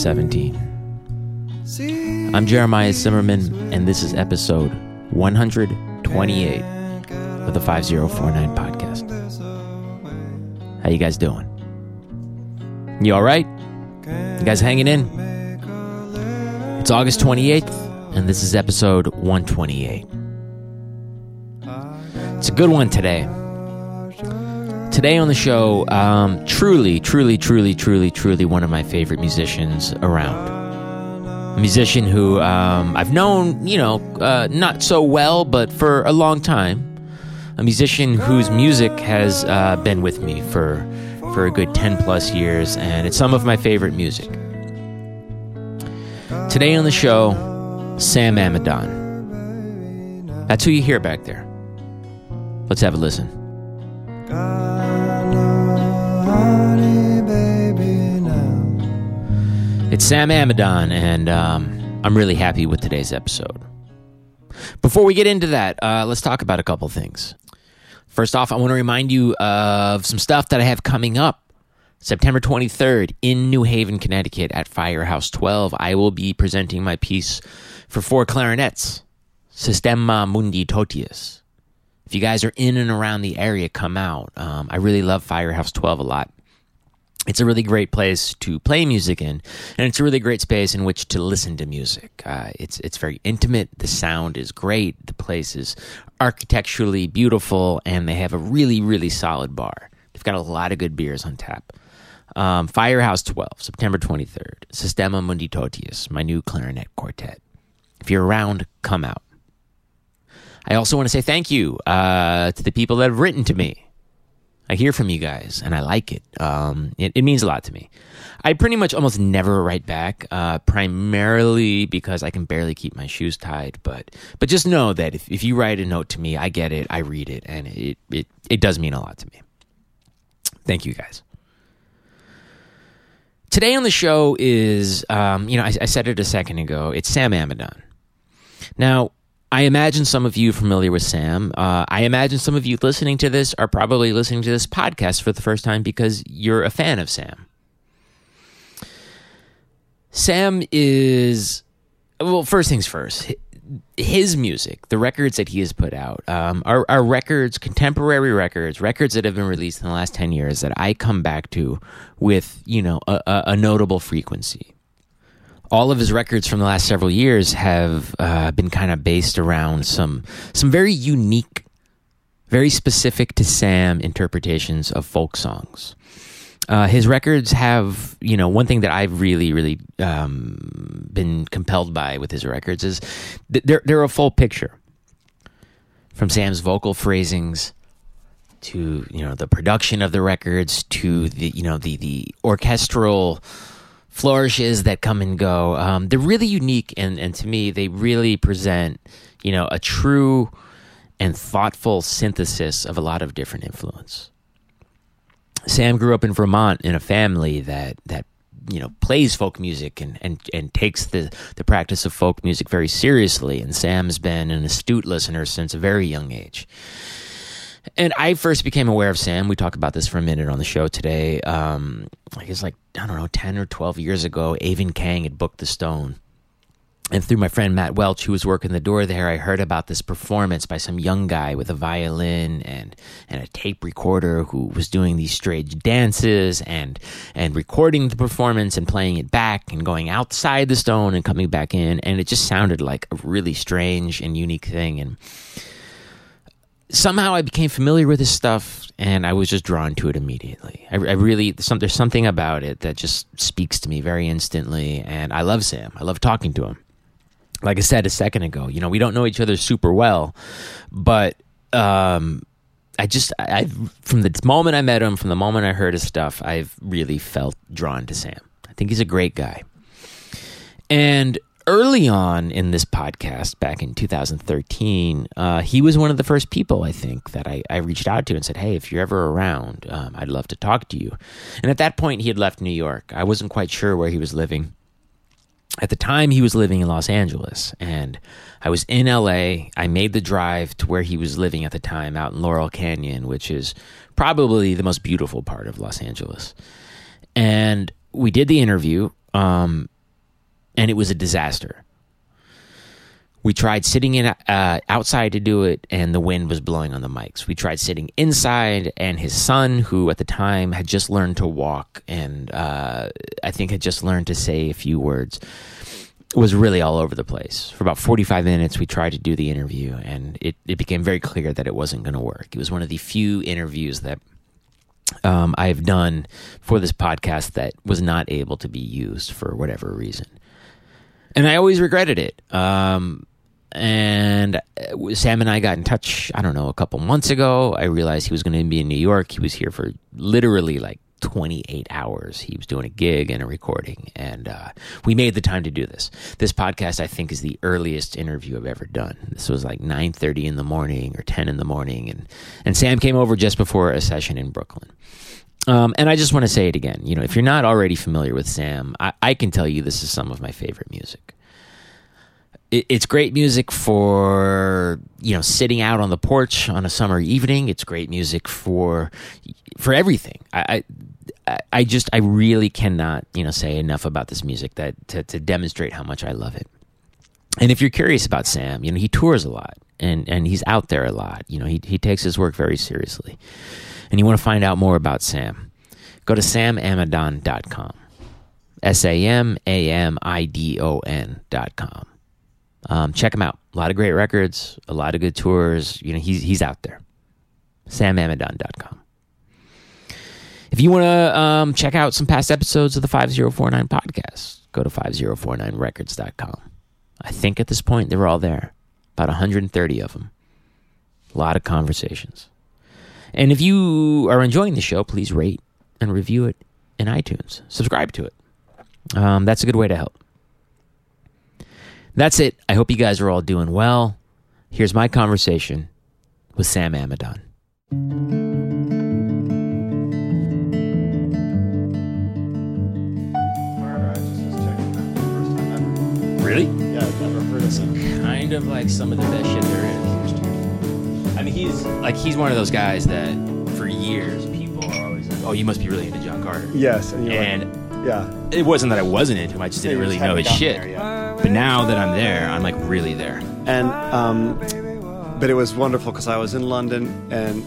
2017. I'm Jeremiah Cymerman, and this is episode 128 of the 5049 podcast. How you guys doing? You all right? You guys hanging in? It's August 28th, and this is episode 128. It's a good one today. Today on the show, um, truly, truly, truly, truly, truly one of my favorite musicians around. A musician who um, I've known, you know, uh, not so well, but for a long time. A musician whose music has uh, been with me for for a good ten plus years, and it's some of my favorite music. Today on the show, Sam Amidon. That's who you hear back there. Let's have a listen. It's Sam Amidon, and um, I'm really happy with today's episode. Before we get into that, uh, let's talk about a couple things. First off, I want to remind you of some stuff that I have coming up. September 23rd in New Haven, Connecticut at Firehouse 12, I will be presenting my piece for four clarinets, Systema Munditotius. If you guys are in and around the area, come out. Um, I really love Firehouse 12 a lot it's a really great place to play music in, and it's a really great space in which to listen to music. Uh, it's it's very intimate. The sound is great. The place is architecturally beautiful, and they have a really really solid bar. They've got a lot of good beers on tap. Um, Firehouse 12, September 23rd. Systema Munditotius, my new clarinet quartet. If you're around, come out. I also want to say thank you uh, to the people that have written to me. I hear from you guys, and I like it. Um, it. It means a lot to me. I pretty much almost never write back, uh, primarily because I can barely keep my shoes tied. But but just know that if, if you write a note to me, I get it, I read it, and it, it, it does mean a lot to me. Thank you guys. Today on the show is, um, you know, I, I said it a second ago. It's Sam Amidon. Now, I imagine some of you familiar with Sam. Uh, I imagine some of you listening to this are probably listening to this podcast for the first time because you're a fan of Sam. Sam is, well, first things first. His music, the records that he has put out, um, are, are records, contemporary records, records that have been released in the last 10 years that I come back to with, you know, a, a, a notable frequency all of his records from the last several years have uh, been kind of based around some some very unique, very specific to Sam interpretations of folk songs. Uh, his records have, you know, one thing that I've really, really um, been compelled by with his records is th- they're they're a full picture. From Sam's vocal phrasings to you know the production of the records to the you know the the orchestral flourishes that come and go. Um, they're really unique, and, and to me, they really present, you know, a true and thoughtful synthesis of a lot of different influence. Sam grew up in Vermont in a family that that you know plays folk music and and and takes the the practice of folk music very seriously. And Sam's been an astute listener since a very young age. And I first became aware of Sam. We talked about this for a minute on the show today. Um, I guess like I don't know, ten or twelve years ago, Avon Kang had booked the Stone, and through my friend Matt Welch, who was working the door there, I heard about this performance by some young guy with a violin and and a tape recorder who was doing these strange dances and and recording the performance and playing it back and going outside the Stone and coming back in, and it just sounded like a really strange and unique thing and somehow I became familiar with his stuff and I was just drawn to it immediately. I, I really, some, there's something about it that just speaks to me very instantly. And I love Sam. I love talking to him. Like I said a second ago, you know, we don't know each other super well, but, um, I just, I, from the moment I met him, from the moment I heard his stuff, I've really felt drawn to Sam. I think he's a great guy. And early on in this podcast, back in 2013, uh, he was one of the first people I think that I, I reached out to and said, "Hey, if you're ever around, um, I'd love to talk to you." And at that point, he had left New York. I wasn't quite sure where he was living. At the time, he was living in Los Angeles, and I was in LA. I made the drive to where he was living at the time, out in Laurel Canyon, which is probably the most beautiful part of Los Angeles. And we did the interview. Um, and it was a disaster. We tried sitting in uh, outside to do it, and the wind was blowing on the mics. We tried sitting inside, and his son, who at the time had just learned to walk and uh, I think had just learned to say a few words, was really all over the place. For about 45 minutes, we tried to do the interview, and it, it became very clear that it wasn't going to work. It was one of the few interviews that um, I have done for this podcast that was not able to be used for whatever reason and I always regretted it. Um, and uh, Sam and I got in touch. I don't know a couple months ago. I realized he was going to be in New York. He was here for literally like 28 hours. He was doing a gig and a recording, and uh, we made the time to do this. This podcast, I think, is the earliest interview I've ever done. This was like 9:30 in the morning or 10 in the morning, and and Sam came over just before a session in Brooklyn. Um, and I just want to say it again. You know, if you're not already familiar with Sam, I, I can tell you this is some of my favorite music. It, it's great music for you know sitting out on the porch on a summer evening. It's great music for for everything. I, I I just I really cannot you know say enough about this music that to, to demonstrate how much I love it. And if you're curious about Sam, you know he tours a lot and and he's out there a lot. You know he he takes his work very seriously and you want to find out more about Sam, go to samamidon.com. S A M A M I D O N.com. Um, check him out. A lot of great records, a lot of good tours. You know, he's, he's out there. SamAmidon.com. If you want to um, check out some past episodes of the 5049 podcast, go to 5049records.com. I think at this point they were all there, about 130 of them. A lot of conversations. And if you are enjoying the show, please rate and review it in iTunes. Subscribe to it. Um, that's a good way to help. That's it. I hope you guys are all doing well. Here's my conversation with Sam Amidon. Really? Yeah, I've never heard of him. Kind of like some of the best shit there is. I mean, he's like he's one of those guys that for years people are always like, "Oh, you must be really into John Carter." Yes, and you're And like, yeah. it wasn't that I wasn't into him; I just didn't You really just know his shit. there yet. But now that I'm there, I'm like really there. And um, but it was wonderful because I was in London and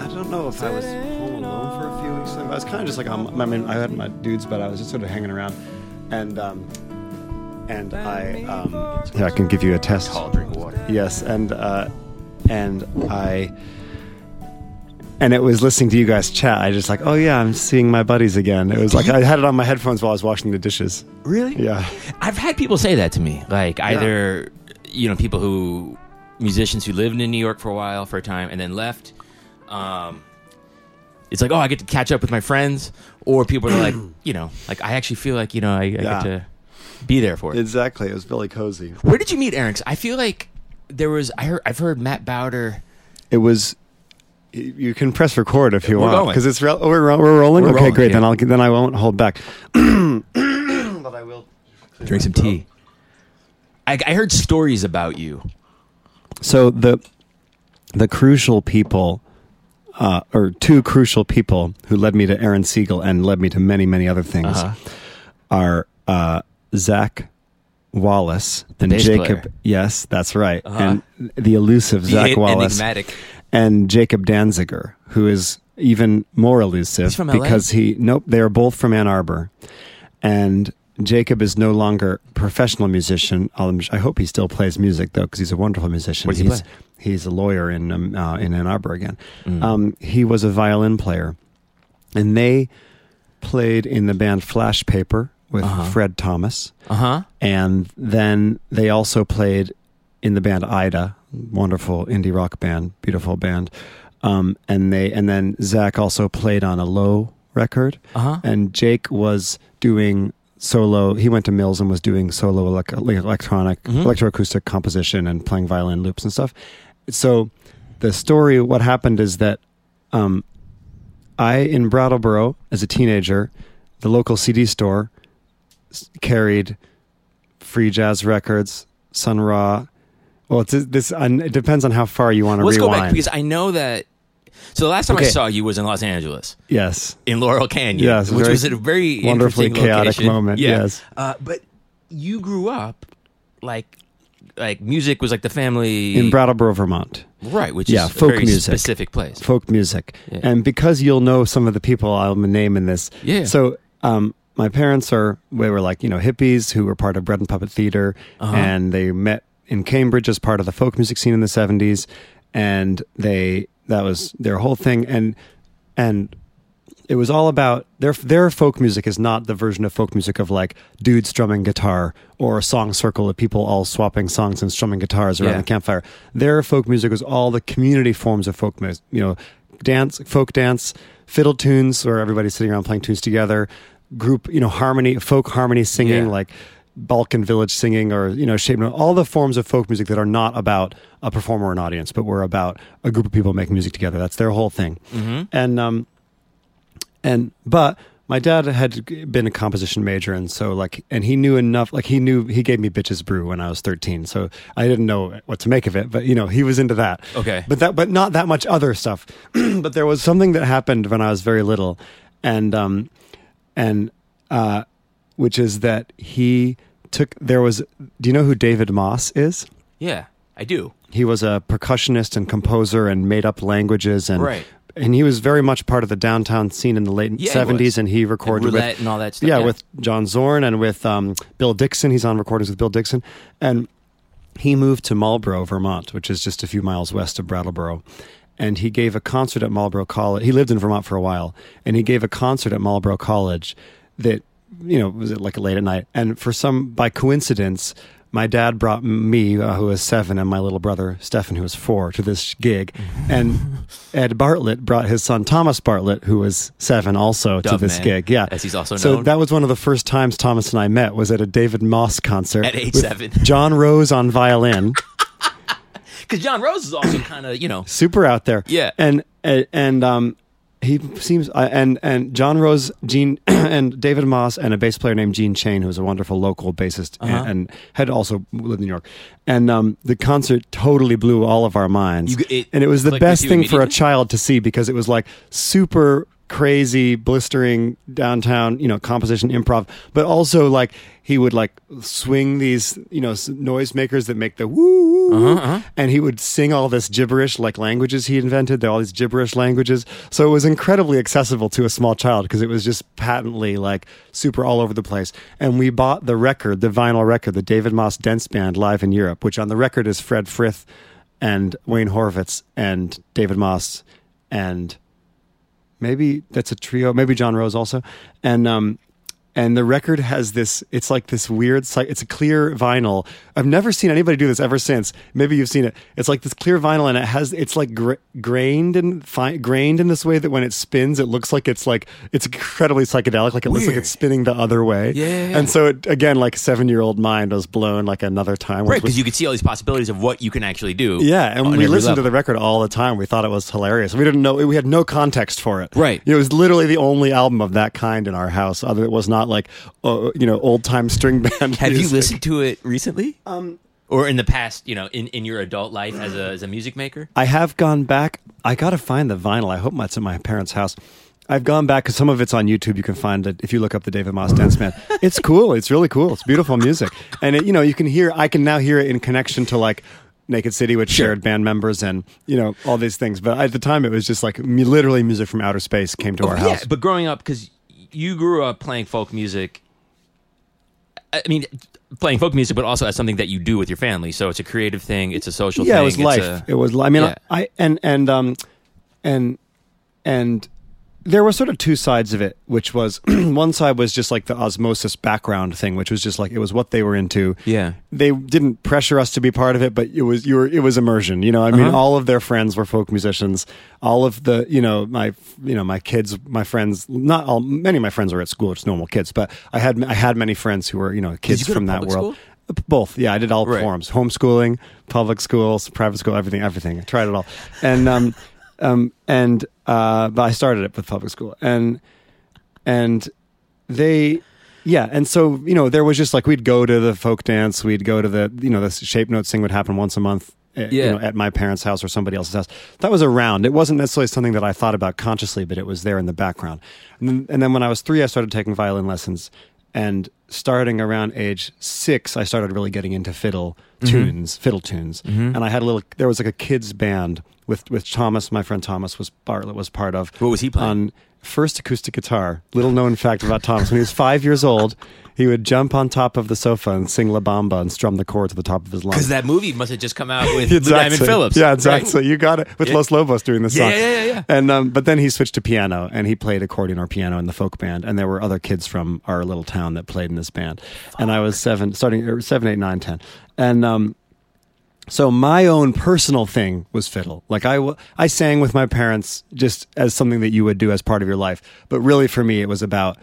I don't know if I was home alone for a few weeks. But I was kind of just like on, I mean I had my dudes, but I was just sort of hanging around, and um, and I um, yeah I can give you a test. Tall drink of water. Yes, and uh, and I and it was listening to you guys chat. I just like, oh yeah, I'm seeing my buddies again. It was like I had it on my headphones while I was washing the dishes. Really? Yeah, I've had people say that to me, like either you know people who musicians who lived in New York for a while for a time and then left. Um, it's like, oh, I get to catch up with my friends, or people are like, you know, like I actually feel like you know I, I Yeah. get to be there for it. exactly. It was really cozy. Where did you meet Aaron? 'Cause I feel like there was. I heard. I've heard Matt Bauder. It was. You can press record if you We're want because it's re- oh, we're, ro- we're rolling. We're okay, rolling, great. Then. I'll then I won't hold back. but I will Drink some tea. I, I heard stories about you. So the the crucial people, uh, or two crucial people who led me to Aaron Siegel and led me to many many other things, Uh-huh. are uh, Zach Wallace and Jacob. player. Yes, that's right, Uh-huh. and the elusive Zach The Wallace enigmatic. and Jacob Danziger, who is even more elusive He's from LA? because he nope, they are both from Ann Arbor, and Jacob is no longer a professional musician. I hope he still plays music though, because he's a wonderful musician. What does he he's, play? He's a lawyer in um, uh, in Ann Arbor again. Mm. Um, he was a violin player, and they played in the band Flash Paper with Uh-huh. Fred Thomas Uh huh. and then they also played in the band Ida, wonderful indie rock band, beautiful band. Um, and they and then Zach also played on a low record, Uh huh. and Jake was doing solo. He went to Mills and was doing solo elec- electronic, Mhm. electroacoustic composition and playing violin loops and stuff. So the story, what happened is that um, I in Brattleboro as a teenager, the local CD store carried free jazz records, Sun Ra. Well, it's this. It depends on how far you want to Let's rewind. go back because I know that. So the last time I saw you was in Los Angeles, yes, in Laurel Canyon, Yes, which was a very wonderfully interesting chaotic location. moment, Yeah. yes. uh, but you grew up like like music was like the family in Brattleboro, Vermont. right? Which Yeah, is a folk very music. specific place. folk music. Yeah. And because you'll know some of the people I'm in this. Yeah. So um, my parents are they were like, you know, hippies who were part of Bread and Puppet Theater Uh-huh. and they met in Cambridge as part of the folk music scene in the seventies and they that was their whole thing and and it was all about their their folk music is not the version of folk music of like dudes strumming guitar or a song circle of people all swapping songs and strumming guitars around Yeah. the campfire. Their folk music was all the community forms of folk music, you know, dance, folk dance, fiddle tunes where everybody's sitting around playing tunes together, group, you know, harmony, folk harmony singing Yeah. like Balkan Village singing or you know shape all the forms of folk music that are not about a performer or an audience, but were about a group of people making music together. That's their whole thing. hmm And um, and but my dad had been a composition major, and so like, and he knew enough. Like he knew he gave me bitches brew when I was thirteen, so I didn't know what to make of it. But you know, he was into that. Okay. but that but not that much other stuff. but there was something that happened when I was very little, and um, and uh, which is that he took there was. Do you know who David Moss is? Yeah, I do. he was a percussionist and composer and made up languages and Right. and he was very much part of the downtown scene in the late Yeah, 70s was. and he recorded roulette with and all that stuff. yeah, with John Zorn and with um, Bill Dixon he's on recordings with Bill Dixon and he moved to Marlboro Vermont which is just a few miles west of Brattleboro and he gave a concert at Marlboro College he lived in Vermont for a while and he gave a concert at Marlboro College that you know was it like late at night and for some by coincidence my dad brought me, uh, who was seven, and my little brother Stefan, who was four, to this gig, and Ed Bartlett brought his son Thomas Bartlett, who was seven, also to this Man, gig. Yeah, as he's also so known. that was one of the first times Thomas and I met. Was at a David Moss concert At age seven. Jon Rose on violin, because Jon Rose is also kind of you know super out there. Yeah. and and, and um, he seems uh, and and Jon Rose, Gene, and David Moss, and a bass player named Gene Chain, who was a wonderful local bassist Uh-huh. and, and had also lived in New York. And um, the concert totally blew all of our minds. You- it and it was the best thing for a child to see because it was like super crazy, blistering downtown, you know, composition improv, but also like he would like swing these, you know, noisemakers that make the woo, Uh-huh, uh-huh. and he would sing all this gibberish like languages he invented. They're all these gibberish languages. So it was incredibly accessible to a small child because it was just patently like super all over the place. And we bought the record, the vinyl record, the David Moss Dance Band live in Europe, which on the record is Fred Frith and Wayne Horvitz and David Moss and maybe that's a trio. Maybe jon rose also. And um and the record has this it's like this weird it's a clear vinyl i've never seen anybody do this ever since maybe you've seen it it's like this clear vinyl and it has it's like gra- grained and fi- grained in this way that when it spins it looks like it's like it's incredibly psychedelic like it looks like it's spinning the other way Yeah, yeah, yeah. and so it, again like seven year old mind was blown like another time right because you could see all these possibilities of what you can actually do. yeah, and we listened to the record all the time. We thought it was hilarious. We didn't know we had no context for it. Right. It was literally the only album of that kind in our house. Other it was not like uh, you know old time string band. Have you listened to it recently? Um, or in the past, you know, in, in your adult life as a as a music maker? I have gone back. I got to find the vinyl. I hope it's at my parents' house. I've gone back because some of it's on YouTube. You can find it if you look up the David Moss Dance Band. It's cool. It's really cool. It's beautiful music, and it, you know you can hear. I can now hear it in connection to like Naked City, which Sure. shared band members, and you know all these things. But at the time, it was just like literally music from outer space came to our Oh, yeah, house. but growing up, because you grew up playing folk music. I mean, playing folk music, but also as something that you do with your family. So it's a creative thing. It's a social yeah, thing. it was it's life. a- it was. I mean, Yeah. I and and um and and there were sort of two sides of it, which was one side was just like the osmosis background thing, which was just like it was what they were into. Yeah. They didn't pressure us to be part of it, but it was you were it was immersion. You know, I mean, Uh-huh. all of their friends were folk musicians. All of the you know my you know my kids, my friends, not all many of my friends were at school, just normal kids, but I had I had many friends who were you know kids you go to from that world. Both, yeah, I did all Right. forms: homeschooling, public schools, private school, everything, everything. I tried it all, and um, um, and uh, but I started it with public school, and and they, yeah, and so you know there was just like we'd go to the folk dance, we'd go to the you know the shape notes thing would happen once a month. uh, Yeah. You know, at my parents' house or somebody else's house. That was around. It wasn't necessarily something that I thought about consciously, but it was there in the background. And then, and then when I was three, I started taking violin lessons. And starting around age six, I started really getting into fiddle. Mm-hmm. tunes, fiddle tunes. Mm-hmm. And I had a little. There was like a kids band with with Thomas. My friend Thomas was Bartlett was part of. What was he playing? On first acoustic guitar. Little known fact about Thomas: when he was five years old, he would jump on top of the sofa and sing La Bamba and strum the chord to the top of his lungs. Because that movie must have just come out with with Diamond Phillips. Yeah, right? exactly. You got it with Yeah. Los Lobos doing the Yeah, song. yeah, yeah, yeah. And um, but then he switched to piano and he played accordion or piano in the folk band. And there were other kids from our little town that played in this band. And I was seven, starting or seven, eight, nine, ten. And um, so my own personal thing was fiddle. Like I, w- I sang with my parents just as something that you would do as part of your life. But really, for me, it was about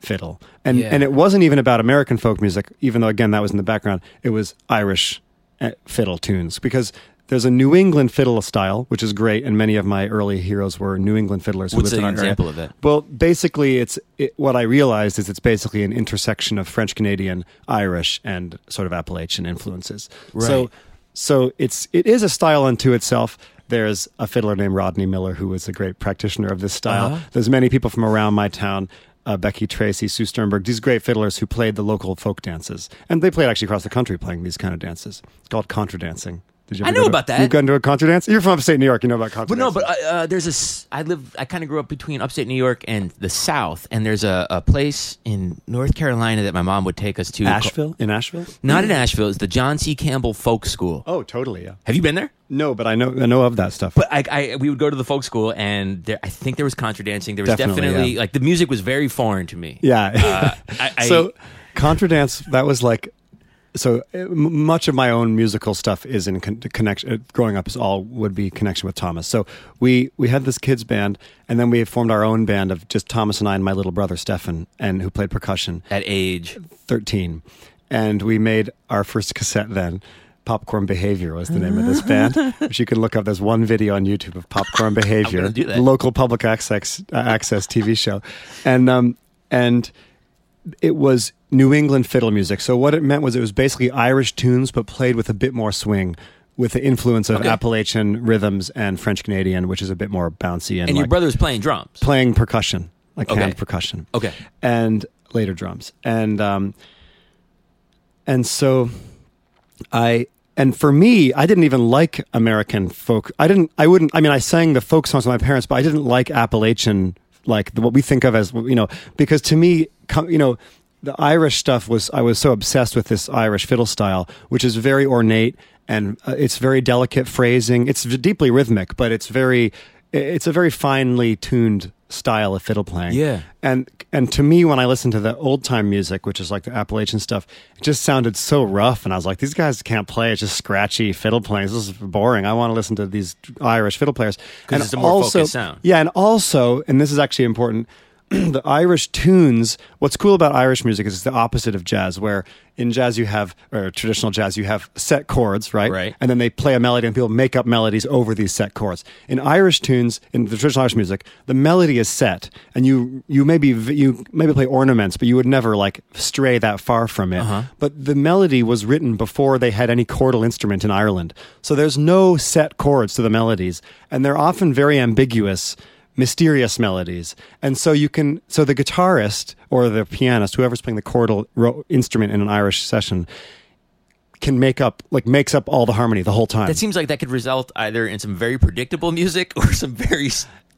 fiddle, and Yeah. and it wasn't even about American folk music. Even though again that was in the background, it was Irish uh, fiddle tunes because. There's a New England fiddle style, which is great, and many of my early heroes were New England fiddlers. who What's an example of that? Well, basically, it's it, what I realized is it's basically an intersection of French Canadian, Irish, and sort of Appalachian influences. So, Right. so it's it is a style unto itself. There's a fiddler named Rodney Miller who was a great practitioner of this style. Uh-huh. There's many people from around my town. Uh, Becky Tracy, Sue Sternberg, these great fiddlers who played the local folk dances, and they played actually across the country playing these kind of dances. It's called contra dancing. Did you I know go to- about that. You've gone to a contra dance? You're from upstate New York. You know about contra But no, dancing. but uh, uh, there's a. I live. I kind of grew up between upstate New York and the South, and there's a, a place in North Carolina that my mom would take us to. ca- Asheville in Asheville. Not in Asheville. It's the John C. Campbell Folk School. Oh, totally. Yeah. Have you been there? No, but I know I know of that stuff. But I, I, we would go to the folk school, and there, I think there was contra dancing. There was Definitely, definitely, yeah. like the music was very foreign to me. yeah. I- I- so contra dance that was like so uh, much of my own musical stuff is in con- connection uh, growing up is all would be connection with Thomas. So we we had this kids band and then we formed our own band of just Thomas and I and my little brother Stefan and who played percussion. At age, 13 and we made our first cassette then popcorn behavior was the name of this band which you can look up there's one video on youtube of popcorn behavior gonna do that. local public access uh, access tv show and um and it was new england fiddle music so what it meant was it was basically irish tunes but played with a bit more swing with the influence of Okay. appalachian rhythms and french canadian which is a bit more bouncy and, and your like brother was playing drums. playing percussion like Okay. hand percussion Okay. and later drums and um and so i and for me i didn't even like american folk i didn't i wouldn't i mean i sang the folk songs with my parents but i didn't like appalachian like the, what we think of as you know because to me you know the irish stuff was i was so obsessed with this irish fiddle style which is very ornate and uh, it's very delicate phrasing. It's deeply rhythmic but it's very it's a very finely tuned style of fiddle playing. Yeah. and and to me when i listened to the old time music which is like the appalachian stuff it just sounded so rough and i was like these guys can't play it's just scratchy fiddle playing. This is boring. I want to listen to these irish fiddle players. 'Cause and it's a more focused sound. yeah and also and this is actually important the irish tunes what's cool about irish music is it's the opposite of jazz where in jazz you have or traditional jazz you have set chords right Right. and then they play a melody and people make up melodies over these set chords. In Irish tunes, in the traditional Irish music, the melody is set, and you you maybe you maybe play ornaments, but you would never like stray that far from it. Uh-huh. But the melody was written before they had any chordal instrument in Ireland, so there's no set chords to the melodies, and they're often very ambiguous. Mysterious melodies, and so you can. So the guitarist or the pianist, whoever's playing the chordal ro- instrument in an Irish session, can make up like makes up all the harmony the whole time. That seems like that could result either in some very predictable music or some very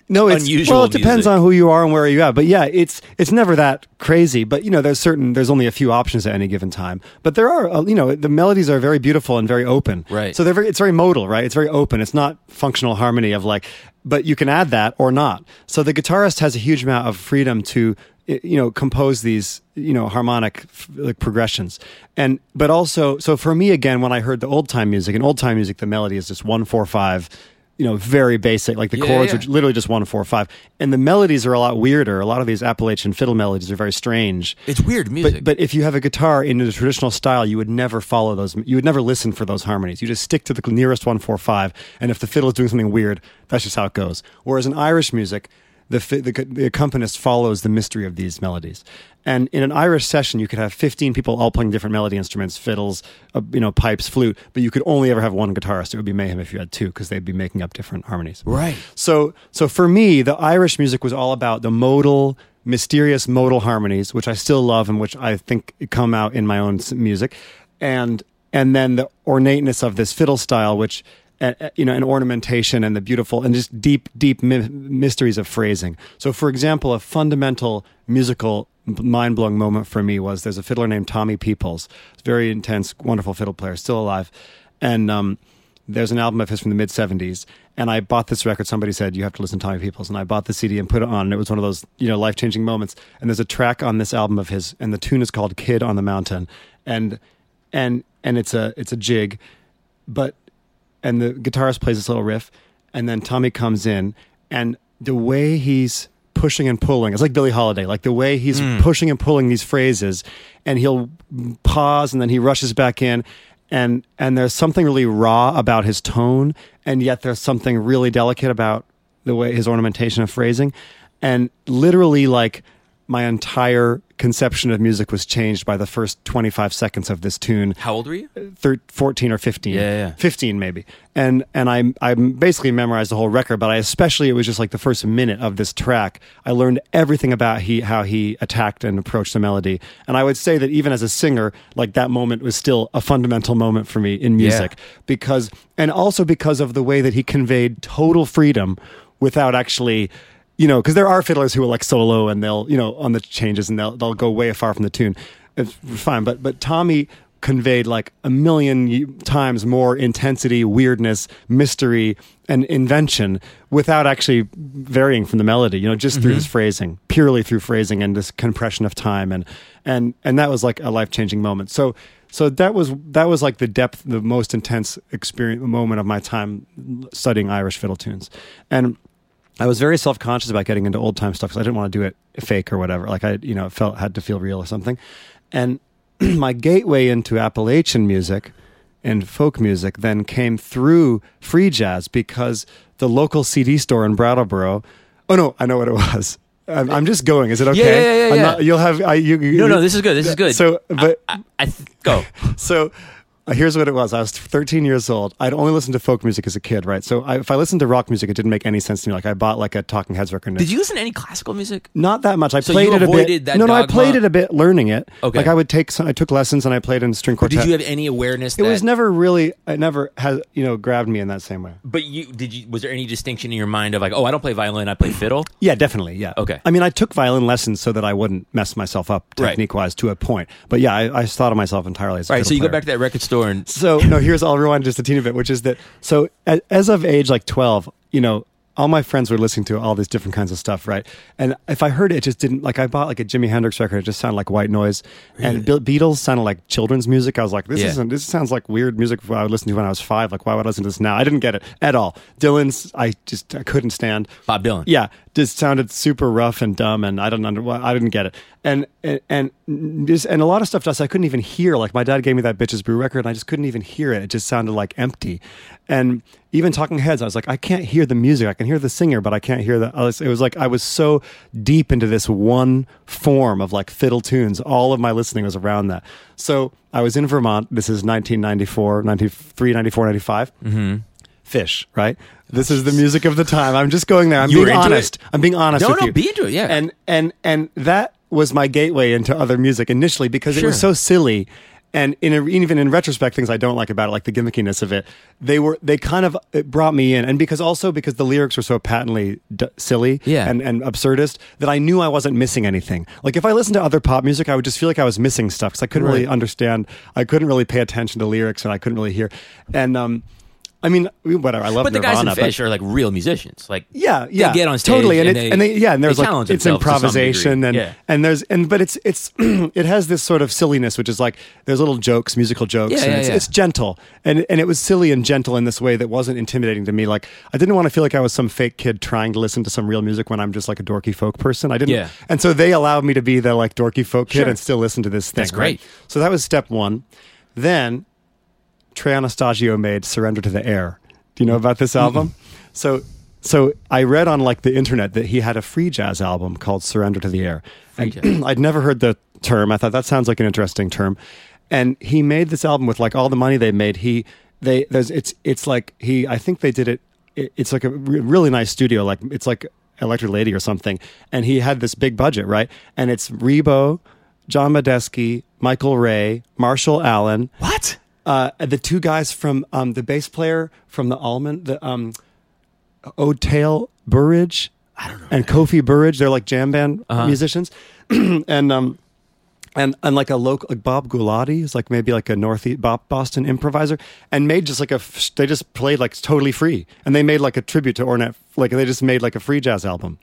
no, it's unusual. well, it depends music. on who you are and where you at. But yeah, it's it's never that crazy. But you know, there's certain there's only a few options at any given time. But there are uh, you know the melodies are very beautiful and very open. Right. So they're very, it's very modal, right? It's very open. It's not functional harmony of like, but you can add that or not. So the guitarist has a huge amount of freedom to you know compose these you know harmonic like progressions and but also so for me again when i heard the old time music in old time music the melody is just one four five you know very basic like the Yeah, chords yeah. are literally just one four five and the melodies are a lot weirder a lot of these appalachian fiddle melodies are very strange It's weird music. but but if you have a guitar in the traditional style, you would never follow those. You would never listen for those harmonies. You just stick to the nearest one four five. And if the fiddle is doing something weird, that's just how it goes. Whereas in Irish music, the the, the accompanist follows the mystery of these melodies. And in an Irish session, you could have fifteen people all playing different melody instruments, fiddles, uh, you know, pipes, flute. But you could only ever have one guitarist. It would be mayhem if you had two because they'd be making up different harmonies. right. So, so for me, the Irish music was all about the modal, mysterious modal harmonies, which I still love and which I think come out in my own music, and and then the ornateness of this fiddle style, which uh, uh, you know, and ornamentation and the beautiful and just deep, deep my- mysteries of phrasing. So, for example, a fundamental musical mind blowing moment for me was there's a fiddler named Tommy Peoples, very intense, wonderful fiddle player, still alive, and um, there's an album of his from the mid 70s and i bought this record. Somebody said you have to listen to tommy peoples. And i bought the cd and put it on and it was one of those you know life-changing moments. And there's a track on this album of his and the tune is called kid on the mountain. And and and it's a it's a jig but and the guitarist plays this little riff and then tommy comes in and the way he's pushing and pulling it's like billie holiday like the way he's mm. pushing and pulling these phrases and he'll pause and then he rushes back in and and there's something really raw about his tone and yet there's something really delicate about the way his ornamentation of phrasing and literally like my entire conception of music was changed by the first 25 seconds of this tune. How old were you? thir- 14 or 15 Yeah, yeah. 15 maybe. And and i i basically memorized the whole record but i especially it was just like the first minute of this track. I learned everything about he how he attacked and approached the melody. And i would say that even as a singer like that moment was still a fundamental moment for me in music. Because and also because of the way that he conveyed total freedom without actually you know, because there are fiddlers who will like solo and they'll, you know, on the changes and they'll they'll go way far from the tune. It's fine, but but Tommy conveyed like a million times more intensity, weirdness, mystery, and invention without actually varying from the melody. You know, just through mm-hmm. his phrasing, purely through phrasing and this compression of time, and and and that was like a life changing moment. So. So that was that was like the depth, the most intense experience moment of my time studying Irish fiddle tunes, and I was very self conscious about getting into old time stuff because I didn't want to do it fake or whatever. Like I, you know, it felt had to feel real or something. And my gateway into Appalachian music and folk music then came through free jazz because the local CD store in Brattleboro. Oh no, I know what it was. I'm, I'm just going. Is it okay? Yeah, yeah, yeah, yeah. not- you'll have. I, you, you, No, no, this is good. This is good. So, but I, I th- go. so Uh, here's what it was. I was 13 years old. I'd only listened to folk music as a kid, right? So I, if I listened to rock music, it didn't make any sense to me. Like I bought like a Talking Heads record. Did you listen to any classical music? Not that much. I So played it a bit. that no, no, I dogma? played it a bit, learning it. Okay. Like I would take, some, I took lessons and I played in string quartet. Did you have any awareness it that was never really. It never has you know grabbed me in that same way. But you did you was there any distinction in your mind of like, oh, I don't play violin, I play fiddle? Yeah, definitely. Yeah. Okay. I mean, I took violin lessons so that I wouldn't mess myself up Right. technique wise to a point. But yeah, I, I thought of myself entirely as a All right, so you go player. back to that record store and So no, here's I'll rewind just a teeny bit, which is that so as of age like twelve, you know, all my friends were listening to all these different kinds of stuff, right? And if I heard it, it just didn't like I bought like a Jimi Hendrix record, it just sounded like white noise, and Be- Beatles sounded like children's music. I was like, this Yeah. isn't this sounds like weird music I would listen to when I was five. Like, why would I listen to this now? I didn't get it at all. Dylan's, I just I couldn't stand. Bob Dylan. Yeah, just sounded super rough and dumb, and I don't under, I didn't get it. And and and just and a lot of stuff just I couldn't even hear. Like my dad gave me that bitches brew record, and I just couldn't even hear it. It just sounded like empty. And even Talking Heads, I was like, I can't hear the music. I can hear the singer, but I can't hear the. Was- It was like I was so deep into this one form of like fiddle tunes. All of my listening was around that. So I was in Vermont. This is 1994, 93, 94, 95. Mm-hmm. Phish, right? This is the music of the time. I'm just going there. I'm You being honest. it? I'm being honest No, with no, you. be into it, yeah. And and and that was my gateway into other music initially because it was so silly and in a, even in retrospect, things I don't like about it, like the gimmickiness of it, they were they kind of it brought me in, and because also because the lyrics were so patently d- silly Yeah. and and absurdist that I knew I wasn't missing anything. Like if I listened to other pop music, I would just feel like I was missing stuff because I couldn't really understand, I couldn't really pay attention to lyrics, and I couldn't really hear. And um, I mean, whatever. I love But the guys in Nirvana, Phish are like real musicians. Like yeah, yeah, get on stage totally, and, and they- and they, yeah, and there's like it's themselves to some improvisation, and Yeah. and there's and but it's it's it has this sort of silliness, which is like there's little jokes, musical jokes, Yeah, and yeah, it's, it's gentle, and and it was silly and gentle in this way that wasn't intimidating to me. Like I didn't want to feel like I was some fake kid trying to listen to some real music when I'm just like a dorky folk person. I didn't, Yeah. and so they allowed me to be the like dorky folk kid Sure. and still listen to this thing. That's right? great. So that was step one. Then Trey Anastasio made "Surrender to the Air." Do you know about this album? So, so I read on like the internet that he had a free jazz album called "Surrender to the Air," and. I'd never heard the term. I thought that sounds like an interesting term. And he made this album with like all the money they made. He they there's it's it's like he I think they did it. it it's like a re- really nice studio. Like it's like Electric Lady or something. And he had this big budget, right? And it's Ribot, John Medeski, Michael Ray, Marshall Allen what? Uh, the two guys from um, the bass player from the Allman, the um, Oteil Burbridge, I don't know. and Kofi Burbridge. They're like jam band Uh-huh. musicians, and um, and and like a local like Bob Gullotti is like maybe like a northeast Bob Boston improviser, and made just like a they just played like totally free, and they made like a tribute to Ornette, like they just made like a free jazz album.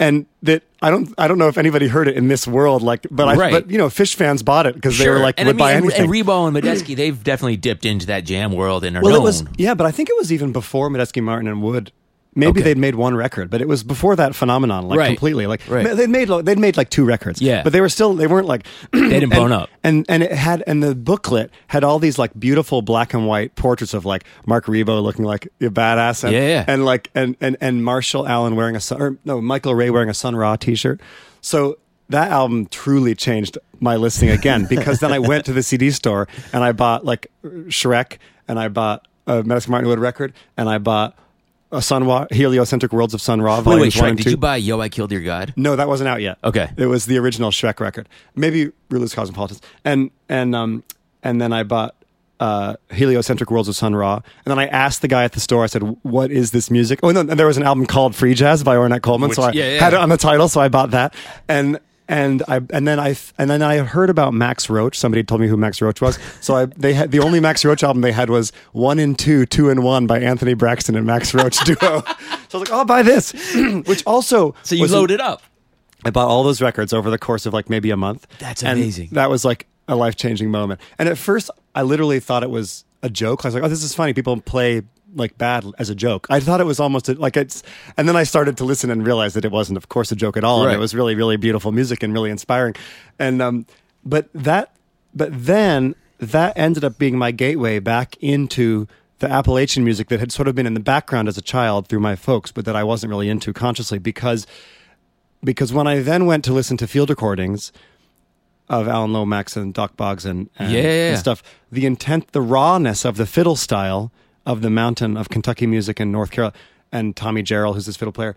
And that I don't I don't know if anybody heard it in this world like but I Right. but you know Phish fans bought it because they were like and would I mean, buy and, anything and Ribot and Medeski, they've definitely dipped into that jam world and are Well, known. it was yeah, but I think it was even before Medeski Martin and Wood. Maybe Okay. they'd made one record, but it was before that phenomenon, like Right. completely. Like Right. they'd made they'd made like two records, Yeah. but they were still they weren't like they and- blown up. And and it had and the booklet had all these like beautiful black and white portraits of like Marc Ribot looking like a badass, and, Yeah, yeah. and like and and and Marshall Allen wearing a sun or no Michael Ray wearing a Sun Ra T-shirt. So that album truly changed my listening again because then I went to the CD store and I bought like Shrek and I bought a Medeski Martin Wood record and I bought a Sun Ra heliocentric worlds of Sun Ra Wait, wait, Shrek, did you buy Yo, I Killed Your God? No, that wasn't out yet. Okay. it was the original Shrek record. Maybe Rootless Cosmopolitans, and and um and then I bought uh, heliocentric worlds of Sun Ra, and then I asked the guy at the store. I said, "What is this music?" Oh, no, and there was an album called Free Jazz by Ornette Coleman, so I yeah, yeah. had it on the title, so I bought that, and. And I and then I and then I heard about Max Roach. Somebody told me who Max Roach was. So I they had the only Max Roach album they had was One and Two, Two and One by Anthony Braxton and Max Roach duo. so I was like, oh, I'll buy this, which also So you loaded up. I bought all those records over the course of like maybe a month. That's And amazing. that was like a life changing moment. And at first, I literally thought it was a joke. I was like, "Oh, this is funny. People play like bad as a joke." I thought it was almost a, like it's. And then I started to listen and realize that it wasn't, of course, a joke at all. And it was really, really beautiful music and really inspiring. And um, but that, but then that ended up being my gateway back into the Appalachian music that had sort of been in the background as a child through my folks, but that I wasn't really into consciously because because when I then went to listen to field recordings of Alan Lomax and Dock Boggs and, and, yeah. and stuff, the intent, the rawness of the fiddle style of the mountain of Kentucky music in North Carolina and Tommy Jarrell, who's this fiddle player,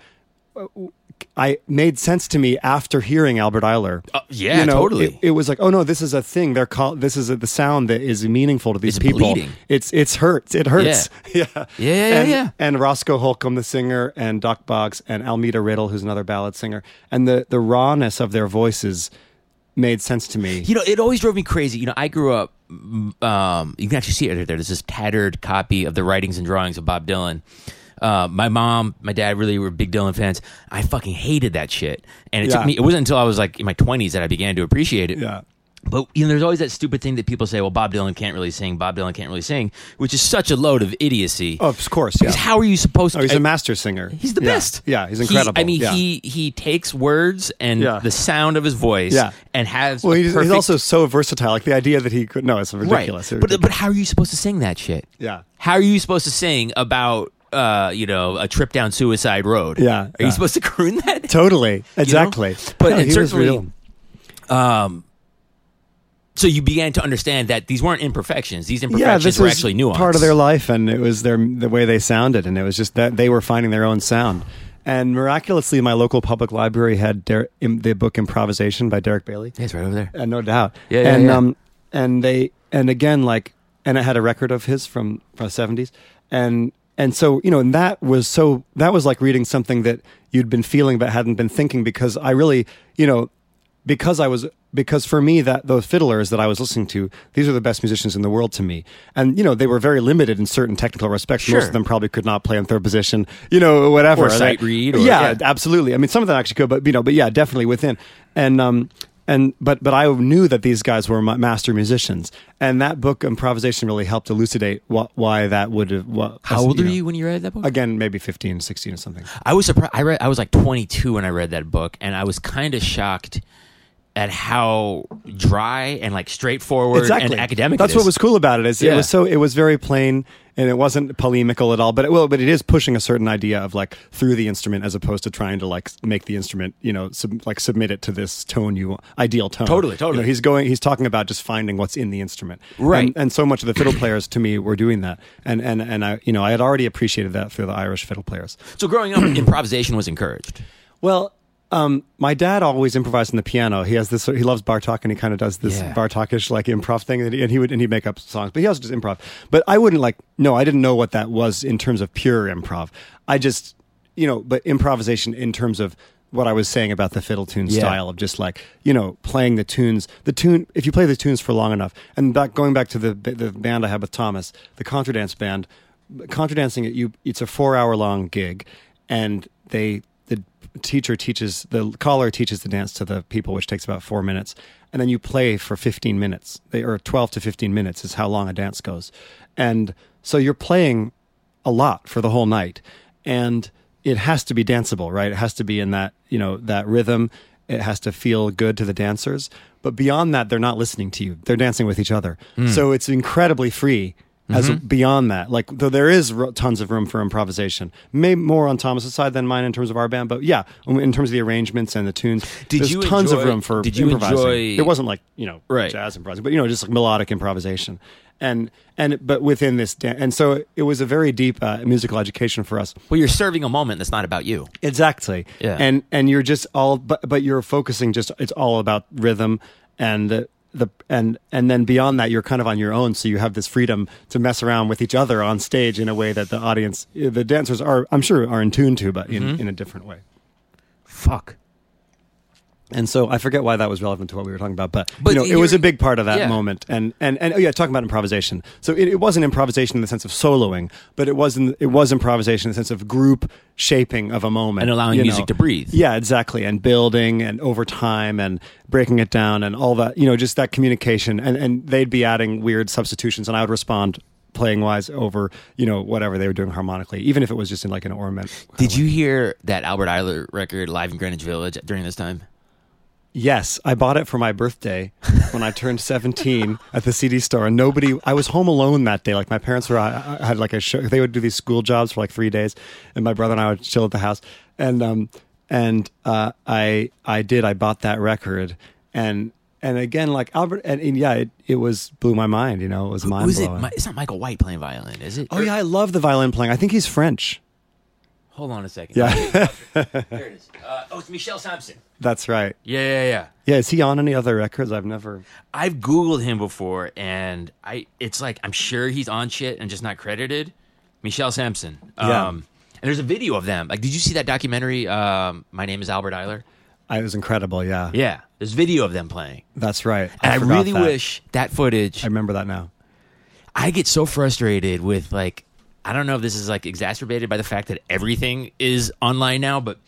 I made sense to me after hearing Albert Ayler. Uh, yeah, totally. It, it was like, oh no, this is a thing. They're called. This is a, the sound that is meaningful to these It's people. bleeding. It's it's hurts. It hurts. Yeah, Yeah, yeah, yeah, and, yeah. and Roscoe Holcomb, the singer, and Dock Boggs, and Almeda Riddle, who's another ballad singer, and the the rawness of their voices made sense to me. You know, it always drove me crazy. You know, I grew up. Um, you can actually see it right there. There's this tattered copy of the writings and drawings of Bob Dylan. Uh, my mom, my dad really were big Dylan fans. I fucking hated that shit, and it Yeah. took me. It wasn't until I was like in my 20s that I began to appreciate it. Yeah. But you know, there's always that stupid thing that people say, "Well, Bob Dylan can't really sing. Bob Dylan can't really sing," which is such a load of idiocy. Oh, of course, yeah. Because how are you supposed to? Oh, he's I- a master singer. He's the Yeah. best. Yeah, he's He- incredible. I mean, Yeah. he he takes words and Yeah. the sound of his voice, Yeah. and has Well, he's, he's also so versatile. Like the idea that he could no, it's ridiculous. Right. But but how are you supposed to sing that shit? Yeah. How are you supposed to sing about uh you know a trip down suicide road? Yeah, Are yeah. you supposed to croon that? totally, exactly. But No, and he was certainly- real. Um. So you began to understand that these weren't imperfections; these yeah, imperfections this were was actually nuanced. part of their life, and it was their the way they sounded, and it was just that they were finding their own sound. And miraculously, my local public library had Der- the book "Improvisation" by Derek Bailey. Yeah, it's right over there. Uh, no doubt. Yeah, yeah, and yeah. um, and they and again, like, and I had a record of his from from the seventies, and and so you know, and that was so that was like reading something that you'd been feeling but hadn't been thinking because I really, you know, because I was because for me that those fiddlers that I was listening to, these are the best musicians in the world to me. And you know, they were very limited in certain technical respects. Sure. Most of them probably could not play in third position, you know, whatever. Or sight read or- yeah, yeah. absolutely. I mean, some of them actually could, but you know, but yeah, definitely within. And um, and but but I knew that these guys were my master musicians, and that book improvisation really helped elucidate what why that would have. What, How old you know, you when you read that book? Again, maybe 15, 16 or something. I was surprised. I read. I was like 22 when I read that book, and I was kind of shocked at how dry and like straightforward and academic. That's it what is. was cool about it. Is it was so it was very plain and it wasn't polemical at all. But it will. But it is pushing a certain idea of like through the instrument as opposed to trying to like make the instrument you know sub, like submit it to this tone you want, ideal tone. Totally, You totally. know, he's going. He's talking about just finding what's in the instrument. Right. And, and so much of the fiddle players to me were doing that. And and and I you know I had already appreciated that through the Irish fiddle players. So growing up, improvisation was encouraged. Well, um, my dad always improvised on the piano. He has this. He loves Bartok, and he kind of does this Yeah. Bartokish like improv thing. And he, and he would and he'd make up songs, but he also does improv. But I wouldn't like. No, I didn't know what that was in terms of pure improv. I just, you know, but improvisation in terms of what I was saying about the fiddle tune Yeah. style of just like you know playing the tunes. The tune. If you play the tunes for long enough, and back going back to the the band I had with Thomas, the Contradance band. Contradancing it, you it's a four hour long gig, and they the teacher teaches the caller teaches the dance to the people, which takes about four minutes, and then you play for fifteen minutes. They or twelve to fifteen minutes is how long a dance goes, and so you're playing a lot for the whole night, and it has to be danceable, right? It has to be in that you know that rhythm. It has to feel good to the dancers, but beyond that, they're not listening to you. They're dancing with each other, hmm. so it's incredibly free as beyond that like though there is tons of room for improvisation maybe more on thomas's side than mine in terms of our band but yeah um, in terms of the arrangements and the tunes Did there's you tons of room for did you improvising enjoy- it wasn't like you know Right. jazz improvising but you know just like melodic improvisation and and but within this dan- and so it was a very deep uh, musical education for us Well, you're serving a moment that's not about you. Exactly. Yeah. And and you're just all but but you're focusing just it's all about rhythm and the, the and and then beyond that you're kind of on your own so you have this freedom to mess around with each other on stage in a way that the audience the dancers are I'm sure are in tune to but in, Mm-hmm. in a different way. Fuck. And so I forget why that was relevant to what we were talking about, but, But you know, it was a big part of that yeah. moment. And, and, and, oh yeah, talking about improvisation. So it, it wasn't improvisation in the sense of soloing, but it wasn't, it was improvisation in the sense of group shaping of a moment. And allowing music know. to breathe. Yeah, exactly. And building and over time and breaking it down and all that, you know, just that communication. And, and they'd be adding weird substitutions and I would respond playing wise over, you know, whatever they were doing harmonically, even if it was just in like an ornament. Did you hear that Albert Ayler record live in Greenwich Village during this time? Yes, I bought it for my birthday when I turned 17 at the CD store. And nobody, I was home alone that day. Like my parents were, I, I had like a show, they would do these school jobs for like three days. And my brother and I would chill at the house. And, um, and, uh, I, I did, I bought that record. And, and again, like Albert, and, and yeah, it, it was, blew my mind, you know, it was mind Who's it? It's not Michael White playing violin, is it? oh yeah, I love the violin playing. I think he's French. Hold on a second. Yeah, There it is. Uh, oh, it's Michel Sampson. that's right. Yeah, yeah, yeah. Yeah, is he on any other records? I've never. I've Googled him before, and I it's like I'm sure he's on shit and just not credited. Michel Sampson. Yeah. Um, and there's a video of them. Like, did you see that documentary? Um, My name is Albert Ayler. It was incredible. Yeah, Yeah, there's video of them playing, that's right. I, and I, really that. wish that footage. I remember that now. I get so frustrated with like I don't know if this is like exacerbated by the fact that everything is online now, but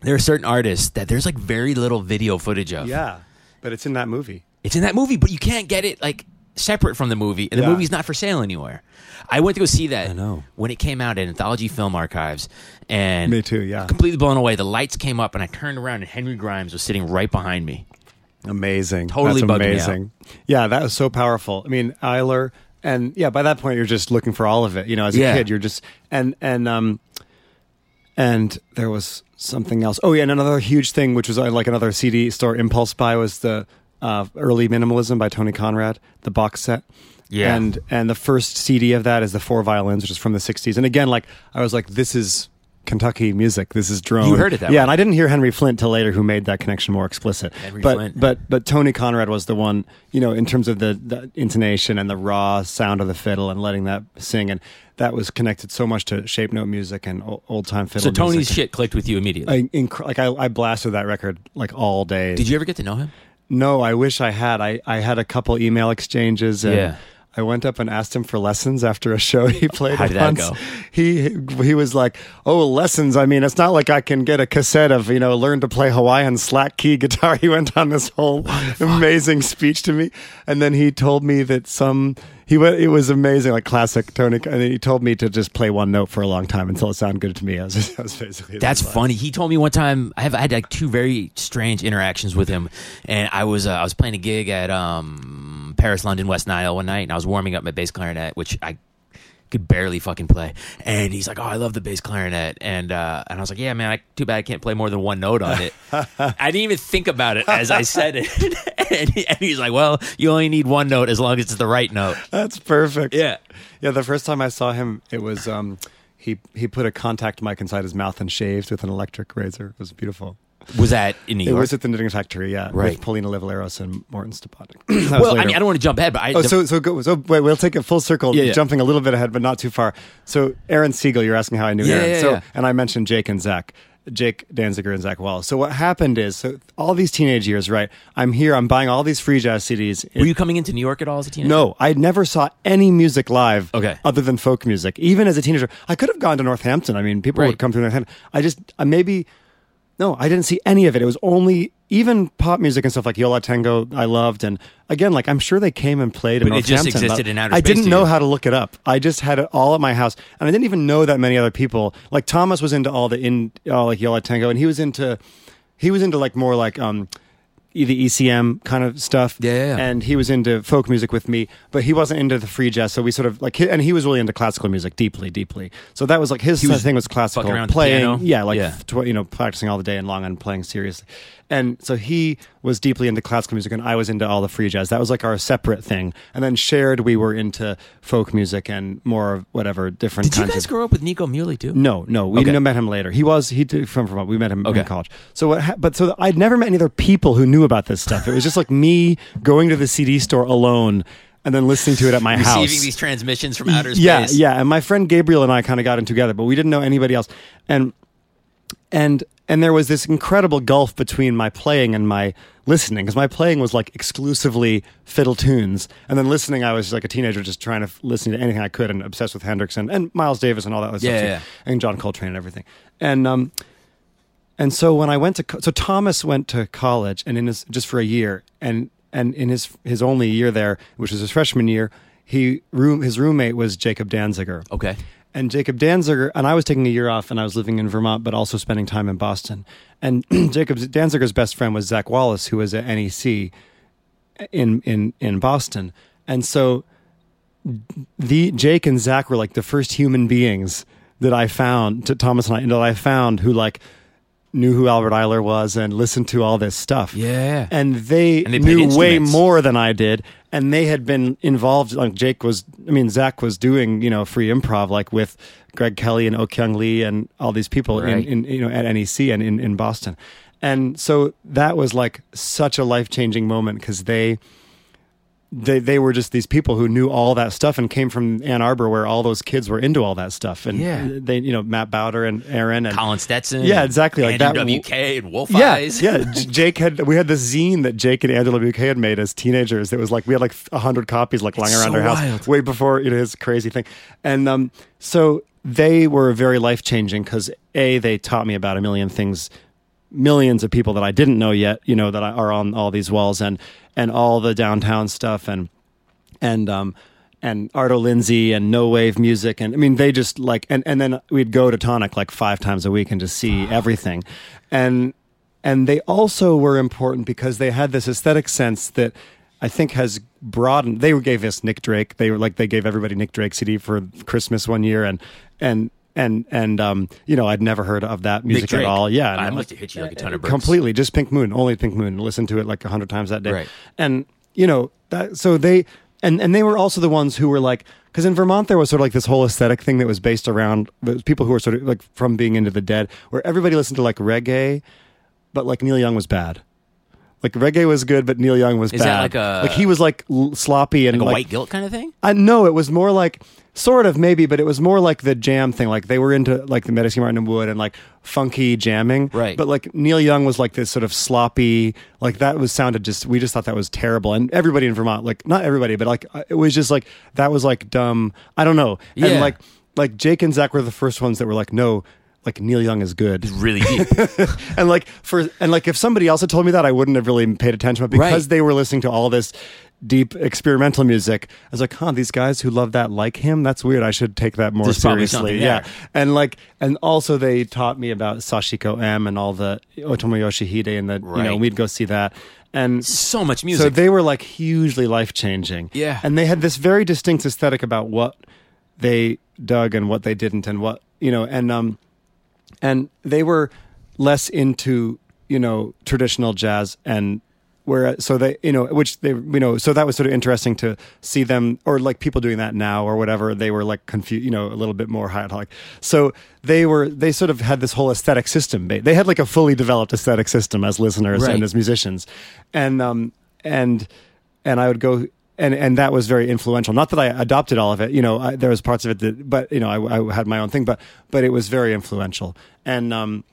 there are certain artists that there's like very little video footage of. Yeah, but it's in that movie. It's in that movie, but you can't get it like separate from the movie, and the Yeah. movie's not for sale anywhere. I went to go see that I know. when it came out at Anthology Film Archives, and Me too, yeah. completely blown away. The lights came up, and I turned around, and Henry Grimes was sitting right behind me. Amazing. Totally That's bugged me amazing. Yeah, that was so powerful. I mean, Ayler and yeah, by that point you're just looking for all of it. You know, as a Yeah. kid, you're just and and um and there was something else. Oh yeah, and another huge thing, which was uh, like another CD store impulse buy, was the uh, early minimalism by Tony Conrad, the box set. Yeah. and and the first CD of that is the Four Violins, which is from the '60s. And again, like I was like, this is Kentucky music. This is drone. You heard it that yeah, way. and I didn't hear Henry Flynt till later, who made that connection more explicit. Henry but Flynt. but but Tony Conrad was the one, you know, in terms of the, the intonation and the raw sound of the fiddle and letting that sing, and that was connected so much to shape note music and old time fiddle. So Tony's music. shit clicked with you immediately. I, inc- like I, I blasted that record like all day. Did you ever get to know him? No, I wish I had. I, I had a couple email exchanges. And Yeah. I went up and asked him for lessons after a show he played. How did that once. go? He he was like, "Oh, lessons. I mean, it's not like I can get a cassette of you know learn to play Hawaiian slack key guitar." He went on this whole amazing speech to me, and then he told me that some he went. It was amazing, like classic Tony. And then he told me to just play one note for a long time until it sounded good to me. I was, that was basically That's funny. He told me one time I have I had like two very strange interactions with him, and I was uh, I was playing a gig at um, Paris, London, West Nile one night, and I was warming up my bass clarinet, which I could barely fucking play. And he's like, "Oh, I love the bass clarinet," and uh, and I was like, "Yeah, man, I, too bad I can't play more than one note on it." I didn't even think about it as I said it, and, he- and he's like, "Well, you only need one note as long as it's the right note." That's perfect. Yeah. Yeah, the first time I saw him, it was um, he he put a contact mic inside his mouth and shaved with an electric razor. It was beautiful. Was that in New York? It was at the Knitting Factory, yeah, Right. with Pauline Oliveros and Morton Subotnick. Well, I mean, I don't want to jump ahead, but I Oh, the- so so go, so wait, we'll take a full circle, Yeah, yeah. jumping a little bit ahead, but not too far. So Aaron Siegel, you're asking how I knew Yeah, Aaron. yeah, so and I mentioned Jake and Zach. Jake Danziger and Zach Wallace. So what happened is, so all these teenage years, right? I'm here. I'm buying all these free jazz CDs. were you coming into New York at all as a teenager? No, I never saw any music live Okay. other than folk music. Even as a teenager, I could have gone to Northampton. I mean, people Right. would come through Northampton. I just uh, maybe no, I didn't see any of it. It was only even pop music and stuff like Yo La Tengo. I loved, and again, like I'm sure they came and played in But it just existed in outer I didn't know you. how to look it up. I just had it all at my house, and I didn't even know that many other people. Like Thomas was into all the in all like Yo La Tengo, and he was into he was into like more like um the ECM kind of stuff. Yeah, yeah, yeah. And he was into folk music with me, but he wasn't into the free jazz. So we sort of like, and he was really into classical music deeply, deeply. So that was like his was thing was classical fucking around with the playing. Yeah, like Yeah. you know, practicing all the day and long and playing seriously. And so he was deeply into classical music, and I was into all the free jazz. That was like our separate thing. And then shared, we were into folk music and more of whatever different Did you guys of. grow up with Nico Muhly too? No, no, we Okay. met him later. He was he did from from we met him Okay. in college. So what? Ha- but so I'd never met any other people who knew about this stuff. It was just like me going to the CD store alone and then listening to it at my Receiving house. these transmissions from outer space. Yeah, yeah. And my friend Gabriel and I kind of got in together, but we didn't know anybody else. And and and there was this incredible gulf between my playing and my listening because my playing was like exclusively fiddle tunes and then listening i was like a teenager just trying to f- listen to anything i could and obsessed with hendrix and, and miles davis and all that Yeah, stuff yeah. and john coltrane and everything and um and so when i went to co- so thomas went to college and in his just for a year and and in his his only year there which was his freshman year he room his roommate was jacob danziger Okay. and Jacob Danziger, and I was taking a year off, and I was living in Vermont, but also spending time in Boston. And Jacob Danziger's best friend was Zach Wallace, who was at NEC in in in Boston. And so, the Jake and Zach were like the first human beings that I found, to Thomas and I, that I found who like knew who Albert Ayler was and listened to all this stuff Yeah. and they, And they knew way more than I did, and they had been involved. Like Jake was, I mean, Zach was doing you know free improv like with Greg Kelly and Okkyung Lee and all these people Right. in, in you know at NEC and in in Boston, and so that was like such a life changing moment because they. They, they were just these people who knew all that stuff and came from Ann Arbor where all those kids were into all that stuff and Yeah. they you know Matt Bauder and Aaron and Colin Stetson. Yeah, exactly, like Andrew that- WK and Wolf yeah, Eyes. yeah. Jake had we had this zine that Jake and Angela WK had made as teenagers. It was like we had like a hundred copies like lying It's around so our house wild. way before you know his crazy thing. And um, so they were very life changing because a they taught me about a million things, millions of people that I didn't know yet. You know that are on all these walls and and all the downtown stuff and and um and Arto Lindsay and No Wave Music and I mean they just like and and then we'd go to Tonic like five times a week and just see everything, and and they also were important because they had this aesthetic sense that I think has broadened. They gave us Nick Drake. They were like they gave everybody Nick Drake CD for Christmas one year and and. And and um, you know, I'd never heard of that music at all. Yeah, I must have hit you like a ton of bricks. completely just pink moon only pink moon listen to it like a hundred times that day Right. and you know that so they and and they were also the ones who were like because in Vermont there was sort of like this whole aesthetic thing that was based around those people who were sort of like from being into the dead, where everybody listened to like reggae, but like Neil Young was bad. Like reggae was good, but Neil Young was Is bad. that like a- like he was like l- sloppy and like a like white guilt kind of thing. I know it was more like sort of maybe, but it was more like the jam thing. Like they were into like the Medeski Martin and Wood and like funky jamming. Right. But like Neil Young was like this sort of sloppy, like that was sounded just we just thought that was terrible. And everybody in Vermont, like not everybody, but like uh, it was just like that was like dumb. I don't know. Yeah. And like like Jake and Zach were the first ones that were like, no, like Neil Young is good. Really deep. and like for and like if somebody else had told me that, I wouldn't have really paid attention. But because Right. they were listening to all this deep experimental music, I was like, huh, these guys who love that like him. That's weird. I should take that more There's seriously. Yeah, and like and also they taught me about Sachiko M and all the Otomo Yoshihide and the you know we'd go see that and. so much music. So they were like hugely life changing. Yeah. And they had this very distinct aesthetic about what they dug and what they didn't and what, you know, and um and they were less into you know traditional jazz and where so they you know which they you know so that was sort of interesting to see them or like people doing that now or whatever they were like confused you know a little bit more high like so they were they sort of had this whole aesthetic system they, they had like a fully developed aesthetic system as listeners Right. and as musicians and um and and I would go and and that was very influential. Not that I adopted all of it, you know, I, there was parts of it that, but you know, I, I had my own thing, but but it was very influential. And um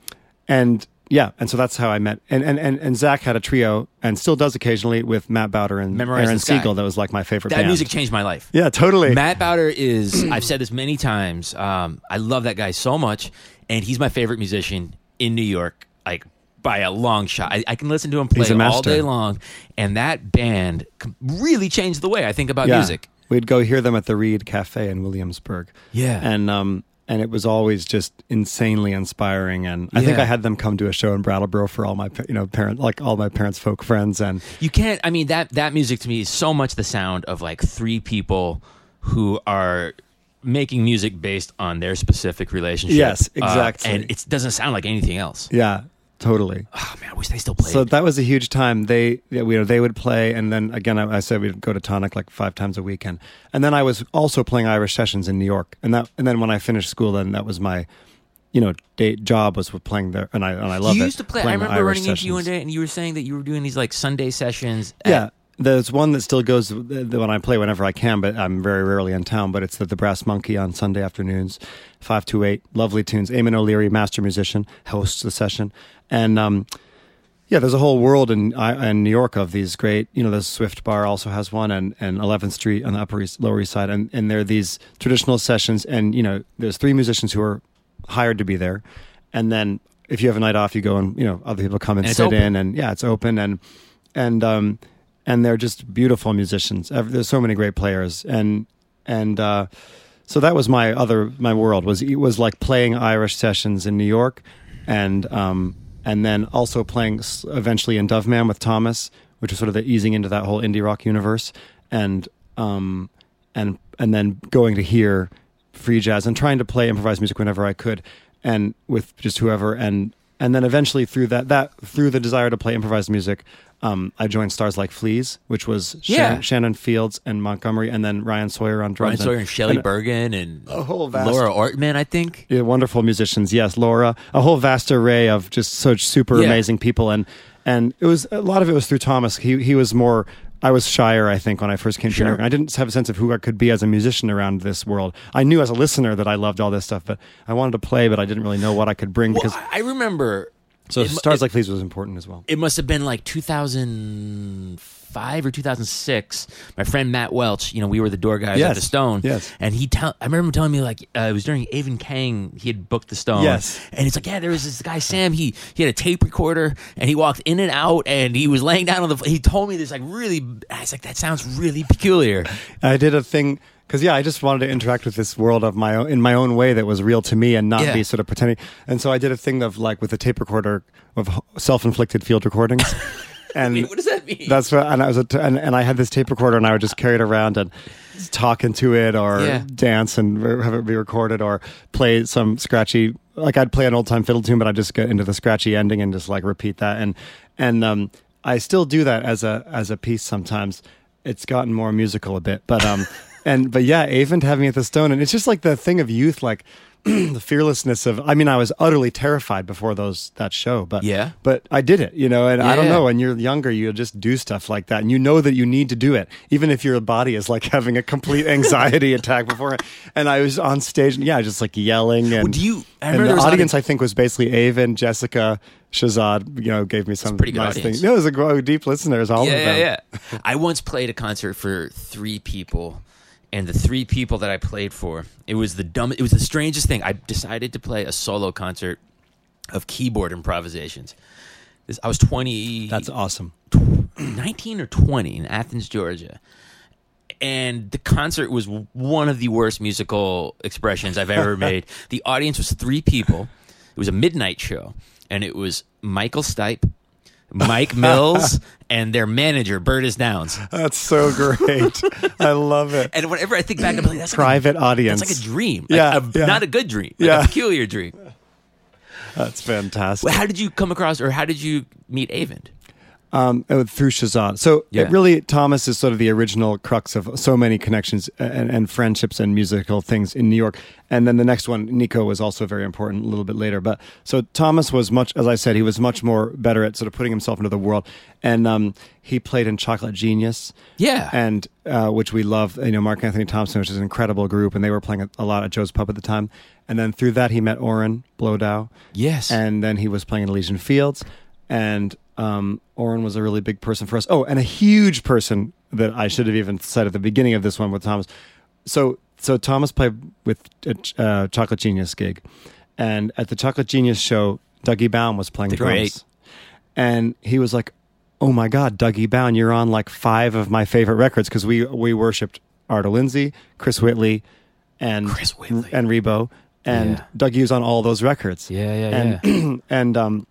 and yeah, and so that's how I met. And and and, and Zach had a trio and still does occasionally with Matt Bauder and Memorize Aaron. Siegel. That was like my favorite. that band. music changed my life. Yeah, totally. Matt Bauder is, I've said this many times. Um, I love that guy so much, and he's my favorite musician in New York, like by a long shot. I, I can listen to him play all day long, and that band really changed the way I think about yeah. music. We'd go hear them at the Reed Cafe in Williamsburg. Yeah. and um and it was always just insanely inspiring. And I think I had them come to a show in Brattleboro for all my you know parent like all my parents' folk friends and. You can't. I mean that that music to me is so much the sound of like three people who are making music based on their specific relationship. Yes, Uh, exactly. and it doesn't sound like anything else. Yeah, totally. Oh man, I wish they still played. So that was a huge time. They, you know, they would play, and then again, I, I said we'd go to Tonic like five times a weekend, and then I was also playing Irish sessions in New York, and that, and then when I finished school, then that was my, you know, day job was with playing there, and I and I love you it. used to play. I remember running into you one sessions. day, and you were saying that you were doing these like Sunday sessions. at- Yeah. There's one that still goes when I play whenever I can, but I'm very rarely in town. But it's the, the Brass Monkey on Sunday afternoons, five to eight, lovely tunes. Eamon O'Leary, master musician, hosts the session, and um, yeah, there's a whole world in in New York of these great. You know, the Swift Bar also has one, and and 11th Street on the Upper East, Lower East Side, and and there are these traditional sessions, and you know, there's three musicians who are hired to be there, and then if you have a night off, you go and you know other people come and, And sit in, and yeah, it's open, and and um and they're just beautiful musicians. There's so many great players, and and uh, so that was my other my world was it was like playing Irish sessions in New York, and um and then also playing eventually in Doveman with Thomas, which was sort of the easing into that whole indie rock universe, and um and and then going to hear free jazz and trying to play improvised music whenever I could, and with just whoever and and then eventually through that that through the desire to play improvised music, um, I joined Stars Like Fleas, which was Yeah. Shannon, Shannon Fields and Montgomery, and then Ryan Sawyer on Brian drums. Sawyer and Shelley and- Burgon and A whole vast- Laura Ortman, I think. yeah, wonderful musicians. Yes, Laura, a whole vast array of just such super Yeah. amazing people, and and it was a lot of it was through Thomas. He he was more. I was shyer, I think, when I first came Sure. to New York. I didn't have a sense of who I could be as a musician around this world. I knew as a listener that I loved all this stuff, but I wanted to play, but I didn't really know what I could bring Well, because. I I remember. So it Stars it- Like Fleas was important as well. It must have been like 2005 or 2006. My friend Matt Welch, you know, we were the door guys at the Stone. Yes. And he tell I remember him telling me like uh, it was during Avon Kang he had booked the Stone. Yes. And it's like, yeah, there was this guy Sam. He he had a tape recorder and he walked in and out and he was laying down on the. He told me this like really. I was like, that sounds really peculiar. I did a thing because yeah, I just wanted to interact with this world of my own in my own way that was real to me and not Yeah. be sort of pretending. And so I did a thing of like with a tape recorder of self-inflicted field recordings. And mean, what does that mean? that's what, and I was, a t- and, and I had this tape recorder, and I would just carry it around and talk into it, or Yeah. dance and re- have it be recorded, or play some scratchy. Like I'd play an old time fiddle tune, but I'd just get into the scratchy ending and just like repeat that. And and um, I still do that as a as a piece sometimes. it's gotten more musical a bit, but um, and but yeah, Avent having at the Stone, and it's just like the thing of youth, like the fearlessness of. I mean, I was utterly terrified before those that show, but Yeah. but I did it, you know, and I don't know. When you're younger, you just do stuff like that, and you know that you need to do it, even if your body is like having a complete anxiety attack before. And I was on stage, and yeah, just like yelling, and Well, do you- I and the there was a lot of- audience, I think, was basically Avon, Jessica, Shahzad. You know, gave me some pretty good nice audience. things. No, it was a deep listeners, all yeah, of them. yeah, yeah. I once played a concert for three people, and the three people that I played for, it was the dumb. It was the strangest thing. I decided to play a solo concert of keyboard improvisations. This, I was twenty. That's awesome. 19 or 20 in Athens, Georgia. And the concert was one of the worst musical expressions I've ever made. The audience was three people. It was a midnight show, and it was Michael Stipe, Mike Mills, and their manager, Bertis Downs. That's so great. I love it. And whenever I think back, I'm like, that's Private like a, audience. That's like a dream. Like Yeah, a- yeah. Not a good dream. Like Yeah. a peculiar dream. That's fantastic. How did you come across, or how did you meet Avent? Um, uh, through Shahzad. So Yeah. it really, Thomas is sort of the original crux of so many connections and, and friendships and musical things in New York. And then the next one, Nico, was also very important a little bit later. But so Thomas was much, as I said, he was much more better at sort of putting himself into the world. And um, he played in Chocolate Genius. Yeah. And uh, which we love, you know, Marc Anthony Thompson, which is an incredible group, and they were playing a, lot at Joe's Pub at the time. And then through that, he met Oren Bloedow, Yes. and then he was playing in Elysian Fields, and um, Oren was a really big person for us. Oh, and a huge person that I should have even said at the beginning of this one with Thomas. So, so Thomas played with a uh, Chocolate Genius gig, and at the Chocolate Genius show, Dougie Bowne was playing The drums, great. and he was like, "Oh my God, Dougie Bowne, you're on like five of my favorite records because we we worshipped Arto Lindsay, Chris Whitley, and Chris Whitley. and Ribot." And Yeah. Dougie was on all those records yeah, yeah, yeah. and and um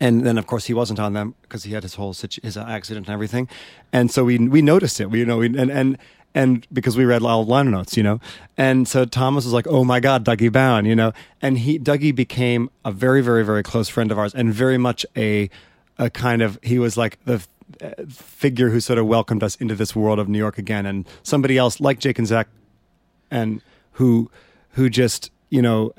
and then of course he wasn't on them because he had his whole situ- his accident and everything. And so we we noticed it. We you know we, and and and because we read all liner notes you know. And so thomas was like oh my god dougie bowne you know. And he dougie became a very very very close friend of ours and very much a a kind of he was like the uh, figure who sort of welcomed us into this world of new york again and somebody else like jake and zach and who who just you know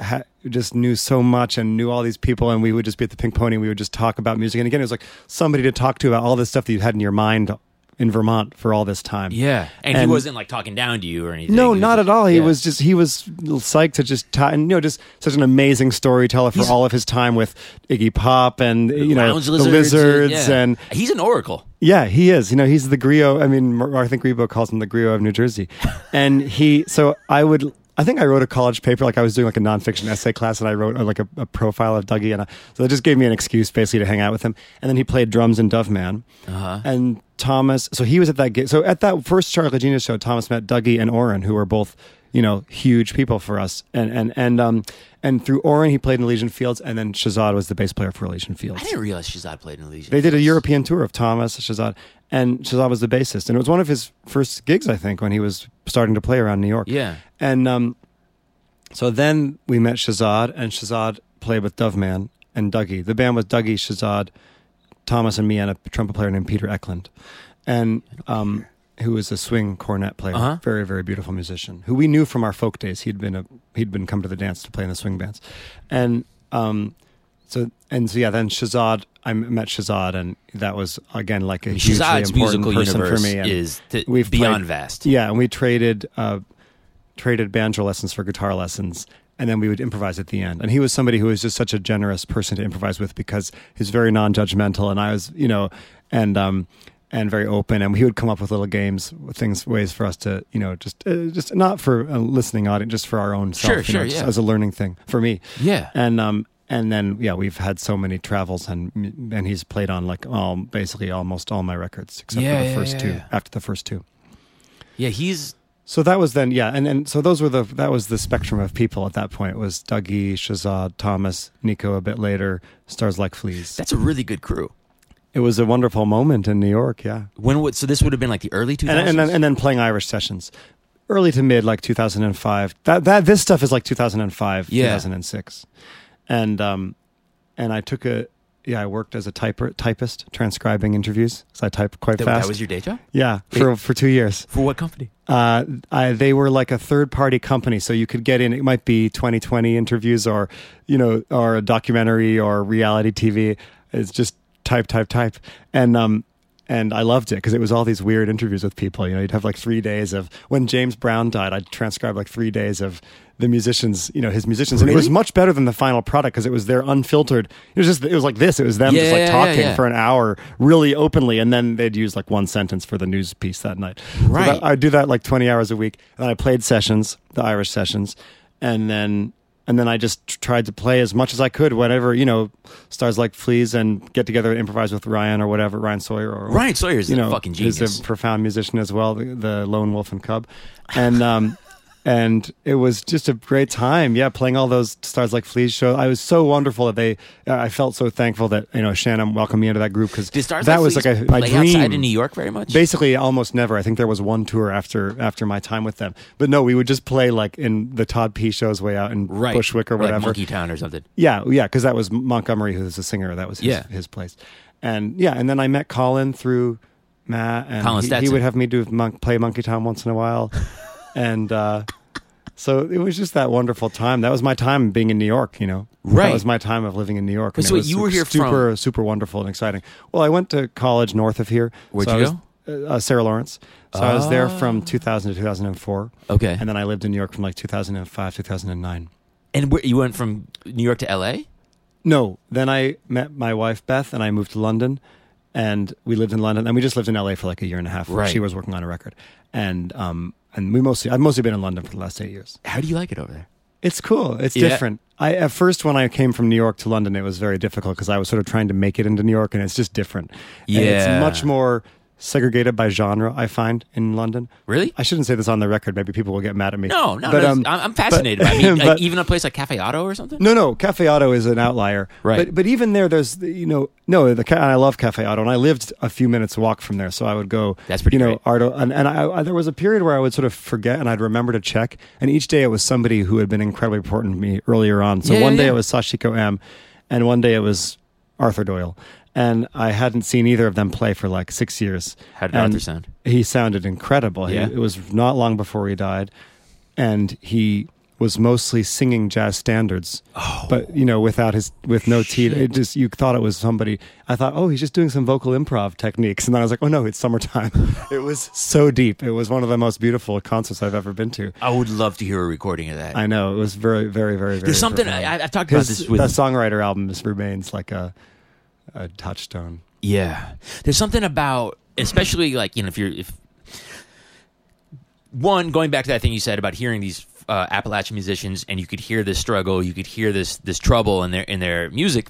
just knew so much and knew all these people and we would just be at the pink pony and we would just talk about music and again it was like somebody to talk to about all this stuff that you had in your mind in vermont for all this time Yeah, and, he wasn't like talking down to you or anything. no not just- at all he yeah. was just he was psyched to just ta- and you know just such an amazing storyteller for He's- all of his time with iggy pop and you know Lounge the lizards, lizards yeah. and he's an oracle. yeah, he is. You know, he's the griot. I mean, Mar- I think Ribot calls him the griot of New Jersey. And he, so I would, I think I wrote a college paper, like I was doing like a nonfiction essay class, and I wrote uh, like a, a profile of Dougie, and I, so that just gave me an excuse basically to hang out with him. And then he played drums in Doveman. Uh-huh. And Thomas, so he was at that gig. So at that first Chocolate Genius show, Thomas met Dougie and Oren, who were both, you know, huge people for us. And and and um and through Oren, he played in Elysian Fields, and then Shahzad was the bass player for Elysian Fields. I didn't realize Shahzad played in Elysian. They did a European tour of Thomas Shahzad, and Shahzad was the bassist, and it was one of his first gigs, I think, when he was starting to play around New York. Yeah. and um, so then we met Shahzad, and Shahzad played with Doveman and Dougie. The band was Dougie, Shahzad, Thomas, and me, and a trumpet player named Peter Eklund, and um, who was a swing cornet player, Uh-huh. very very beautiful musician, who we knew from our folk days. He'd been a he'd been come to the dance to play in the swing bands, and um, so and so yeah. Then Shahzad, I met Shahzad, and that was again like a hugely Shahzad's important musical person universe for me. And is th- we've beyond played- vast. Yeah, and we traded uh, traded banjo lessons for guitar lessons, and then we would improvise at the end. And he was somebody who was just such a generous person to improvise with because he's very non-judgmental, and I was, you know, and um, and very open. And he would come up with little games, things, ways for us to, you know, just uh, just not for a listening audience, just for our own self, Sure, you sure, know, yeah. as a learning thing for me. Yeah. And um, and then yeah, we've had so many travels, and and he's played on like all basically almost all my records except Yeah, for the yeah, first yeah, two. After the first two. Yeah, he's So that was then, yeah, and and so those were the that was the spectrum of people at that point. It was Dougie, Shahzad, Thomas, Nico. A bit later, Stars Like Fleas. that's a really good crew. It was a wonderful moment in New York, yeah, When would so this would have been like the early 2000s? and and then, and then playing Irish sessions, early to mid like 2005. That that this stuff is like 2005, Yeah. 2006, and um, and I took a yeah, I worked as a typer, typist, transcribing interviews. So I type quite That, fast. that was your day job yeah, for for two years. for what company? Uh, I, they were like a third party company, so you could get in. It might be 2020 interviews, or you know, or a documentary, or reality TV. It's just type, type, type, and um, and I loved it because it was all these weird interviews with people. You know, you'd have like three days of when James Brown died. I'd transcribe like three days of the musicians, you know, his musicians, and it was much better than the final product because it was their unfiltered. It was just, it was like this. It was them just like yeah, talking yeah. for an hour, really openly, and then they'd use like one sentence for the news piece that night. So Right. that- I do that like 20 hours a week. And I played sessions, the Irish sessions, and then and then I just tried to play as much as I could whenever, you know, stars like Fleas and get together and improvise with Ryan or whatever, Ryan Sawyer or Ryan Sawyer's you a know, fucking genius. He's a profound musician as well, the, the lone wolf and cub. And um and it was just a great time. Yeah, playing all those stars like Fleas show. I was so wonderful that they uh, I felt so thankful that, you know, Shannon welcomed me into that group cuz that Like was like a my play dream outside in New York very much? basically almost never. I think there was one tour after after my time with them. But no, we would just play like in the Todd P shows way out in right. Bushwick or like whatever. Monkey Town or something. yeah, yeah, because that was Montgomery, who's a singer. That was his, Yeah. his place. And yeah, and then I met Colin through Matt, and Colin he, he would have me do monk, play Monkey Town once in a while, and uh, so it was just that wonderful time. That was my time being in New York. You know, Right. That was my time of living in New York. And so it was you were here super, from- super wonderful and exciting. Well, I went to college north of here. Where'd so you was, Uh, uh, Sarah Lawrence. So I was there from 2000 to 2004, Okay. and then I lived in New York from like 2005 2009. And where, you went from New York to L.A. No, then I met my wife Beth, and I moved to London, and we lived in London, and we just lived in LA for like a year and a half. Right. She was working on a record, and um, and we mostly I've mostly been in London for the last eight years. How do you like it over there? It's cool. It's Yeah. different. I at first when I came from New York to London, it was very difficult because I was sort of trying to make it into New York, and it's just different. And Yeah. it's much more segregated by genre. I find in London. Really? I shouldn't say this on the record. Maybe people will get mad at me. No, no, But, no. um, I'm, fascinated. by it. I mean, but- even a place like Cafe Oto or something. No, no, Cafe Oto is an outlier. Right. But but even there, there's you know no the and I love Cafe Oto, and I lived a few minutes walk from there, so I would go. That's pretty You know, great. Arto, and and I, I, there was a period where I would sort of forget, and I'd remember to check, and each day it was somebody who had been incredibly important to me earlier on. So Yeah, one yeah, day yeah. it was Sachiko M, and one day it was Arthur Doyle. And I hadn't seen either of them play for like six years. How did And Arthur sound? He sounded incredible. He- Yeah? it was not long before he died, and he was mostly singing jazz standards. Oh, but you know, without his with no teeth, it just you thought it was somebody. I thought, oh, he's just doing some vocal improv techniques, and then I was like, oh no, it's summertime. it was so deep. It was one of the most beautiful concerts I've ever been to. I would love to hear a recording of that. I know it was very, very, very, very. There's something. I, I've talked about His, this with that songwriter album just remains like a a touchstone. Yeah, there's something about, especially like you know, if you're if one going back to that thing you said about hearing these uh, Appalachian musicians, and you could hear this struggle, you could hear this this trouble in their in their music.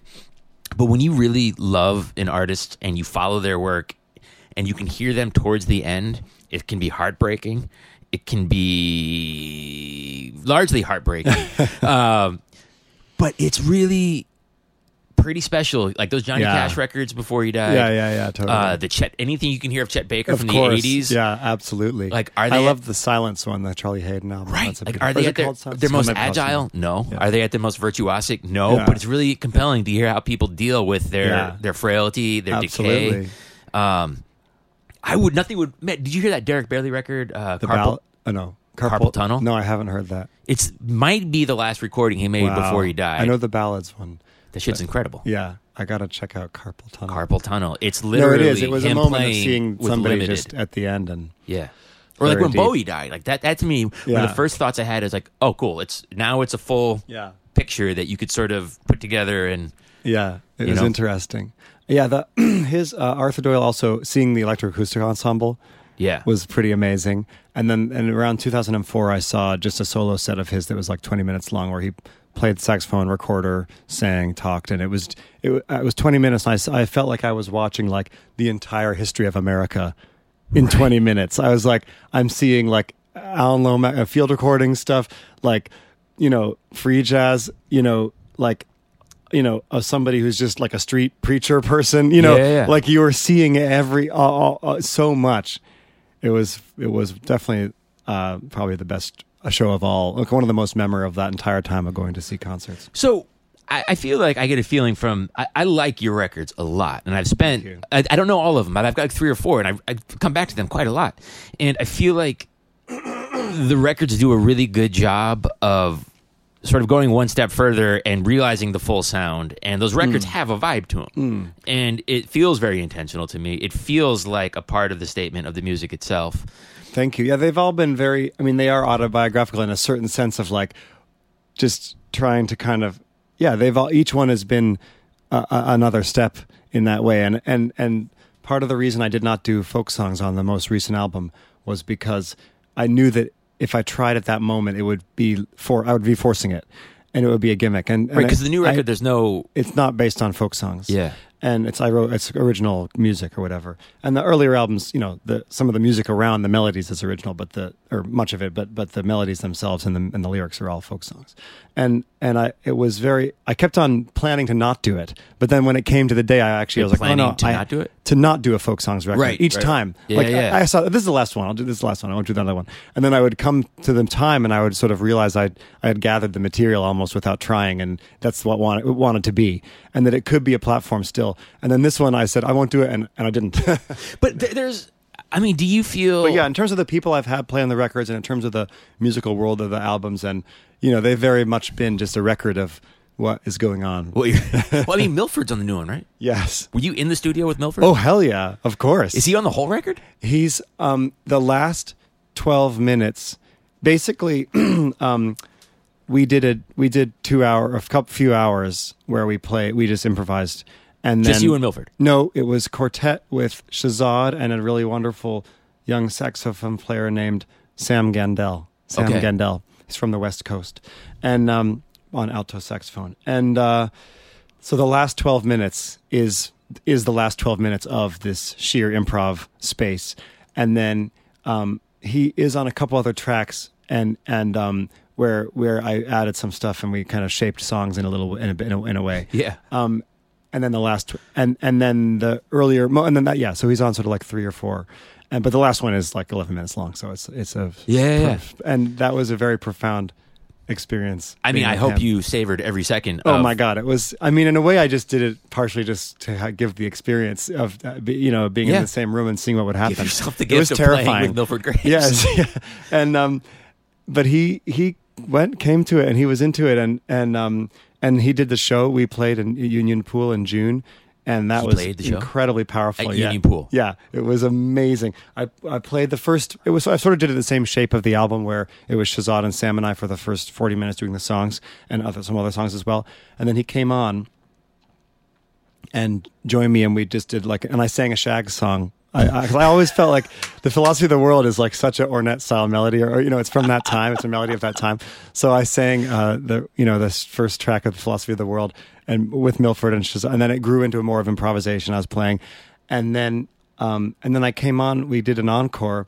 But when you really love an artist and you follow their work, and you can hear them towards the end, it can be heartbreaking. It can be largely heartbreaking. um, but it's really pretty special. Like those Johnny Yeah. Cash records before he died. yeah, yeah, yeah, totally. Uh, the Chet, anything you can hear of Chet Baker of from course. the '80s. Yeah, absolutely. Like, are they? I love the Silence one, the Charlie Haden album. Right. Like, are they at their, their most agile? No. Yeah. Are they at their most virtuosic? No. Yeah. But it's really compelling to hear how people deal with their their frailty, their Absolutely. decay. Um, I would nothing would. Man, did you hear that Derek Bailey record? Uh, The Carpal- ballad. Oh no, Carpal Tunnel? No, I haven't heard that. It's might be the last recording he made Wow. before he died. I know the ballads one. That shit's incredible. Yeah, I gotta check out Carpal Tunnel. Carpal Tunnel. It's no, literally it is. It was a moment of seeing somebody limited. just at the end, and Yeah. Or like when deep. Bowie died, like that. That to me, one of the first thoughts I had is like, oh, cool. It's now it's a full yeah, picture that you could sort of put together and yeah, it was know? interesting. Yeah, the his uh, Arthur Doyle also seeing the electroacoustic ensemble yeah, was pretty amazing. And then and around 2004, I saw just a solo set of his that was like 20 minutes long, where he played saxophone, recorder, sang, talked, and it was it, it was 20 minutes. And I felt like I was watching like the entire history of America in 20 minutes. I was like, I'm seeing like Alan Lomax uh, field recording stuff, like you know, free jazz, you know, like you know, of somebody who's just like a street preacher person, you know, Yeah, yeah. like you were seeing every uh, uh, uh, so much. It was it was definitely uh, probably the best uh, show of all. Like one of the most memorable of that entire time of going to see concerts. So I, I feel like I get a feeling from I, I like your records a lot, and I've spent. I, I don't know all of them, but I've got like three or four, and I've, I've come back to them quite a lot, and I feel like the records do a really good job of sort of going one step further and realizing the full sound and those records have a vibe to them and it feels very intentional to me it feels like a part of the statement of the music itself Thank you. Yeah, they've all been very. I mean, they are autobiographical in a certain sense of like just trying to kind of. Yeah, they've all. Each one has been uh, another step in that way, and and and part of the reason I did not do folk songs on the most recent album was because I knew that if I tried at that moment, it would be for I would be forcing it, and it would be a gimmick. And, and right because the new I- record there's no it's not based on folk songs. Yeah. And it's I wrote it's original music or whatever. And the earlier albums, you know, the some of the music around the melodies is original, but the or much of it, but but the melodies themselves and the and the lyrics are all folk songs. And and I it was very I kept on planning to not do it, but then when it came to the day, I actually You're was like, oh no, to I- not do it? to not do a folk songs record Right, each right. time. Yeah, like yeah. I, I saw this is the last one. I'll do this last one. I won't do the other one. And then I would come to the time and I would sort of realize I I had gathered the material almost without trying, and that's what wanted, it wanted to be, and that it could be a platform still. And then this one, I said I won't do it, and, and I didn't. but th- there's i mean do you feel But yeah, in terms of the people I've had play on the records, and in terms of the musical world of the albums, and you know, they've very much been just a record of what is going on. well, well i mean milford's on the new one right Yes. were you in the studio with milford Oh hell yeah! Of course. is he on the whole record He's um, the last twelve minutes. Basically, um, we did a we did two hour a couple few hours where we play. We just improvised, and Just then you and Milford? No, it was quartet with Shahzad and a really wonderful young saxophone player named Sam Gandel. Sam Okay. Gandel. He's from the West Coast, and um, on alto saxophone. And uh, so the last 12 minutes is is the last 12 minutes of this sheer improv space. And then um, he is on a couple other tracks and and um, where where I added some stuff and we kind of shaped songs in a little in a, in a, in a way. Yeah. Um, and then the last and and then the earlier mo- and then that yeah. So he's on sort of like three or four. And but the last one is like 11 minutes long, so it's it's a Yeah, yeah. and that was a very profound experience. i mean i hope him. you savored every second Oh of- my god! It was. I mean, in a way, I just did it partially just to give the experience of uh, be, you know being Yeah. in the same room and seeing what would happen. yourself the it was of terrifying with Milford Graves. Yes, yeah. and um, but he he went came to it and he was into it and and um and he did the show. We played in Union Pool in June. And that He was played the show? incredibly powerful. At yeah. Union Pool? Yeah, it was amazing. I I played the first. It was I sort of did it the same shape of the album where it was Shahzad and Sam and I for the first forty minutes doing the songs and other some other songs as well. And then he came on and joined me, and we just did like, and I sang a Shaggs song. I, I, always felt like the philosophy of the world is like such an Ornette style melody, or, or, you know, it's from that time. It's a melody of that time. So I sang uh, the you know this first track of the philosophy of the world, and with Milford and Shahzad, and then it grew into more of improvisation. I was playing, and then um, and then I came on. We did an encore,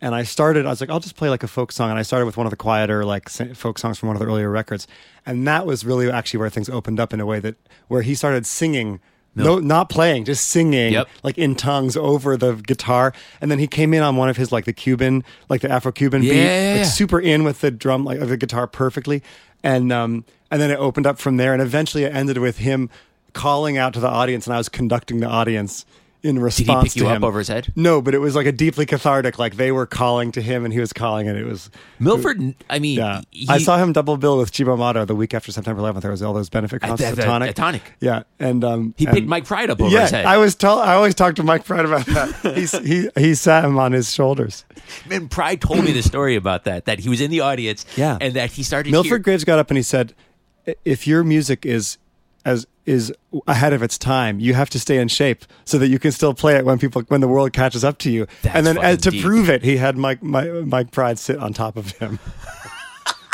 and I started. I was like, I'll just play like a folk song, and I started with one of the quieter like folk songs from one of the earlier records, and that was really actually where things opened up in a way that where he started singing. No, not playing, just singing, Yep. like in tongues over the guitar. And then he came in on one of his like the Cuban, like the Afro Cuban Yeah, beat, yeah, like yeah. super in with the drum, like of the guitar perfectly. And um, and then it opened up from there, and eventually it ended with him calling out to the audience, and I was conducting the audience in response pick you to up him. over his head? No, but it was like a deeply cathartic. Like they were calling to him, and he was calling, and it was Milford, I mean, yeah. he- I saw him double bill with Cibo Matto the week after September 11th. There was all those benefit At concerts the- at Tonic. Tonic. Yeah, and um, He and- picked Mike Pride up over yeah, his head. I was tell. I always talked to Mike Pride about that. He's, he he sat him on his shoulders. And Pride told me the story about that, that he was in the audience Yeah. and that he started Milford hear- Graves got up and he said, "If your music is as is ahead of its time, you have to stay in shape so that you can still play it when people when the world catches up to you." That's and then as, to deep. prove it, he had Mike Mike, Mike Pride sit on top of him.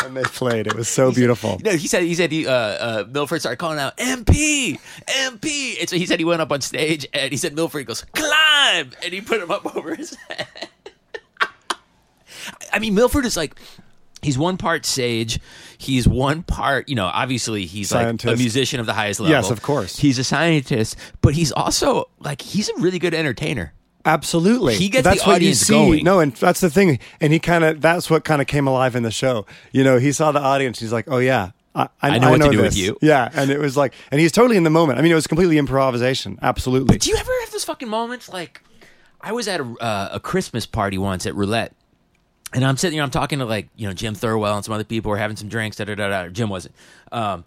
And they played. It was so beautiful. No, he said he said he uh, uh, Milford started calling out MP, MP, and so he said he went up on stage and he said Milford goes climb, and he put him up over his head. I mean, Milford is like he's one part sage, he's one part you know. Obviously, he's like a musician of the highest level. Yes, of course. He's a scientist, but he's also like he's a really good entertainer. Absolutely. He gets that's the what audience going. No, and that's the thing. And he kind of, that's what kind of came alive in the show. You know, he saw the audience. He's like, oh, yeah. I, I know what to do with this. you. Yeah, and it was like, and he's totally in the moment. I mean, it was completely improvisation. Absolutely. Do you ever have those fucking moments? Like, I was at a, uh, a Christmas party once at Roulette, and I'm sitting here, I'm talking to like you know Jim Thirlwell and some other people. We're having some drinks. Da da da da. Jim wasn't. Um,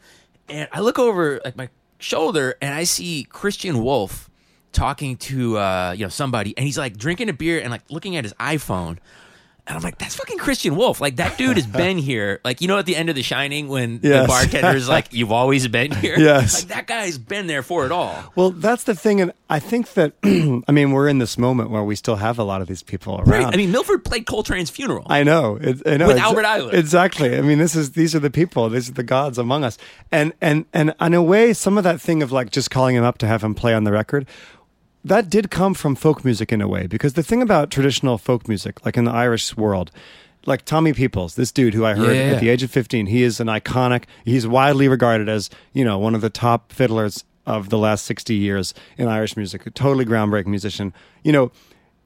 and I look over like my shoulder, and I see Christian Wolff talking to uh, you know somebody, and he's like drinking a beer and like looking at his iPhone. And I'm like, that's fucking Christian Wolff. Like that dude has been here. Like you know, at the end of The Shining, when the Yes. bartender's like, "You've always been here." Yes. like that guy's been there for it all. Well, that's the thing, and I think that I mean we're in this moment where we still have a lot of these people around. Right. I mean, Milford played Coltrane's funeral. I know. It, I know With Albert Ayler. Exactly. I mean, this is these are the people. These are the gods among us. And and and in a way, some of that thing of like just calling him up to have him play on the record, that did come from folk music in a way. Because the thing about traditional folk music, like in the Irish world. Like Tommy Peoples, this dude who I heard Yeah. at the age of 15, he is an iconic, he's widely regarded as, you know, one of the top fiddlers of the last 60 years in Irish music, a totally groundbreaking musician. You know,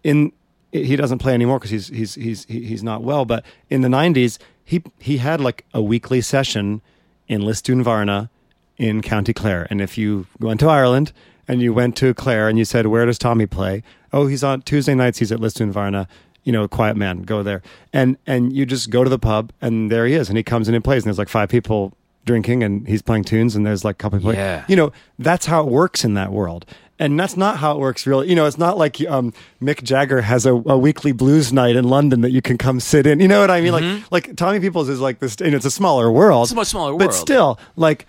in he doesn't play anymore because he's he's he's he's not well. But in the '90s, he he had like a weekly session in Lisdoonvarna in County Clare. And if you went to Ireland and you went to Clare and you said, "Where does Tommy play?" Oh, he's on Tuesday nights. He's at Lisdoonvarna. You know, quiet man, go there. And and you just go to the pub and there he is, and he comes in and plays. And there's like five people drinking and he's playing tunes and there's like a couple people Yeah. you know that's how it works in that world and that's not how it works really you know it's not like um, mick jagger has a, a weekly blues night in london that you can come sit in you know what i mean like like tommy peoples is like this and it's a smaller world It's a much smaller world, but still like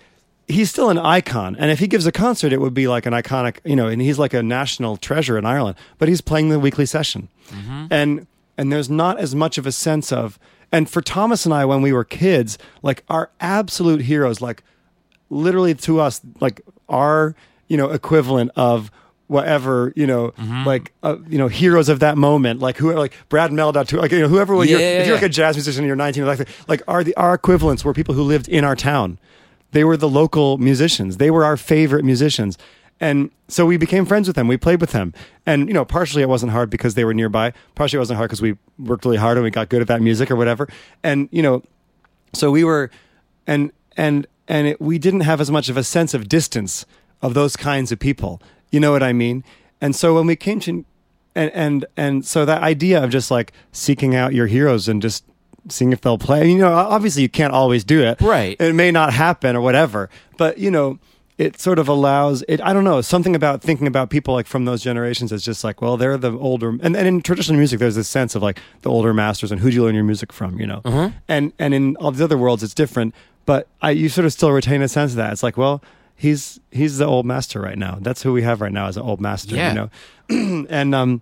he's still an icon and if he gives a concert it would be like an iconic you know and he's like a national treasure in ireland but he's playing the weekly session Mm-hmm. and and there's not as much of a sense of and for thomas and i when we were kids like our absolute heroes like literally to us like our you know equivalent of whatever you know Mm-hmm. like uh, you know heroes of that moment like who like Brad Mehldau to like you know whoever you're, Yeah, if you're like a jazz musician and you're 19 like like are the our equivalents were people who lived in our town they were the local musicians. They were our favorite musicians. And so we became friends with them. We played with them. And you know partially it wasn't hard because they were nearby. Partially it wasn't hard because we worked really hard and we got good at that music or whatever. And you know so we were and and and it, we didn't have as much of a sense of distance of those kinds of people. You know what i mean? And so when we came to and and and so that idea of just like seeking out your heroes and just seeing if they'll play. You know obviously you can't always do it. Right. it may not happen or whatever. But you know it sort of allows it i don't know something about thinking about people like from those generations is just like well they're the older and, and in traditional music there's this sense of like the older masters and who do you learn your music from you know? And and in all these other worlds it's different. But i you sort of still retain a sense of that. It's like well he's he's the old master right now. That's who we have right now as an old master Yeah. you know? And um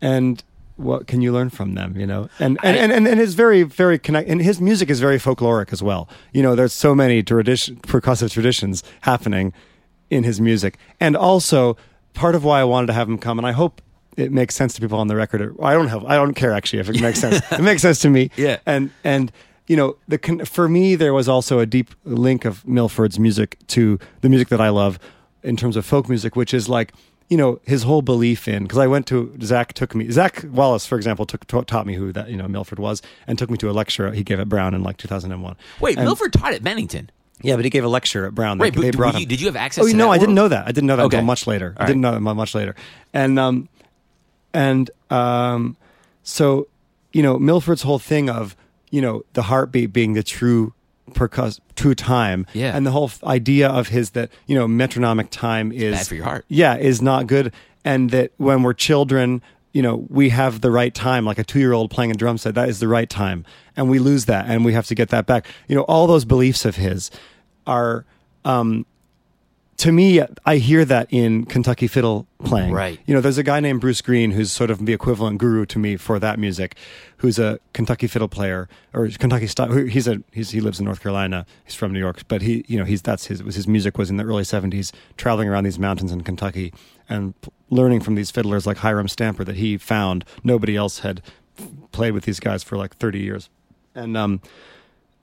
and what can you learn from them you know? And and, and, and, and it's very very connect and his music is very folkloric as well. You know there's so many tradition percussive traditions happening in his music. And also part of why i wanted to have him come and i hope it makes sense to people on the record. I don't have i don't care actually if it makes sense. It makes sense to me. Yeah. and and you know the for me there was also a deep link of Milford's music to the music that I love in terms of folk music which is like you know his whole belief in because I went to Zach took me Zach Wallace for example took ta- taught me who that you know Milford was and took me to a lecture he gave at Brown in like 2001 Wait, And- Milford taught at Bennington. yeah but he gave a lecture at Brown. Wait, they, they but brought were you- him did you have access oh no I didn't know that. I didn't know that Okay. until much later. I didn't know that much later. And um and um so you know milford's whole thing of you know the heartbeat being the true percuss true time. Yeah. and the whole f- idea of his that you know metronomic time is bad for your heart. yeah is not good. And that when we're children you know we have the right time. Like a two-year-old playing a drum set that is the right time. And we lose that and we have to get that back. You know all those beliefs of his are um to me, I hear that in Kentucky Fiddle playing. Right. You know, there's a guy named Bruce Greene who's sort of the equivalent guru to me for that music, who's a Kentucky Fiddle player or Kentucky style. He's a he's, he lives in North Carolina. He's from New York, but he you know he's that's his was his music was in the early '70s, traveling around these mountains in Kentucky and p- learning from these fiddlers like Hiram Stamper that he found nobody else had played with these guys for like 30 years, and um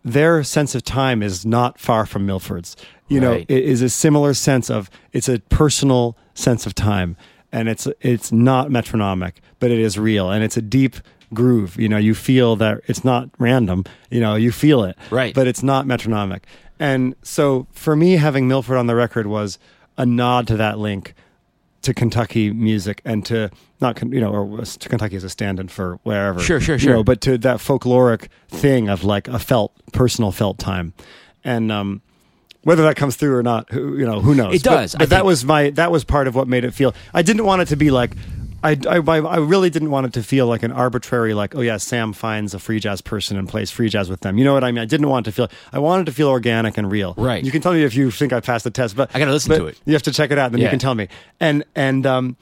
their sense of time is not far from Milford's. You know, Right. it is a similar sense of it's a personal sense of time, and it's it's not metronomic, but it is real, and it's a deep groove. You know, you feel that it's not random. You know, you feel it, Right. But it's not metronomic, And so for me, having Milford on the record was a nod to that link to Kentucky music and to not you know or to Kentucky as a stand-in for wherever. Sure, sure, you sure. know, but to that folkloric thing of like a felt personal felt time, and um, whether that comes through or not, who, you know, who knows? It does, But, I that was my that was part of what made it feel. I didn't want it to be like. I, I, I really didn't want it to feel like an arbitrary, like, oh yeah, Sam finds a free jazz person and plays free jazz with them. You know what I mean? I didn't want it to feel. I wanted it to feel organic and real. Right. You can tell me if you think I passed the test, but I gotta listen to it. You have to check it out, and then you can tell me. And and um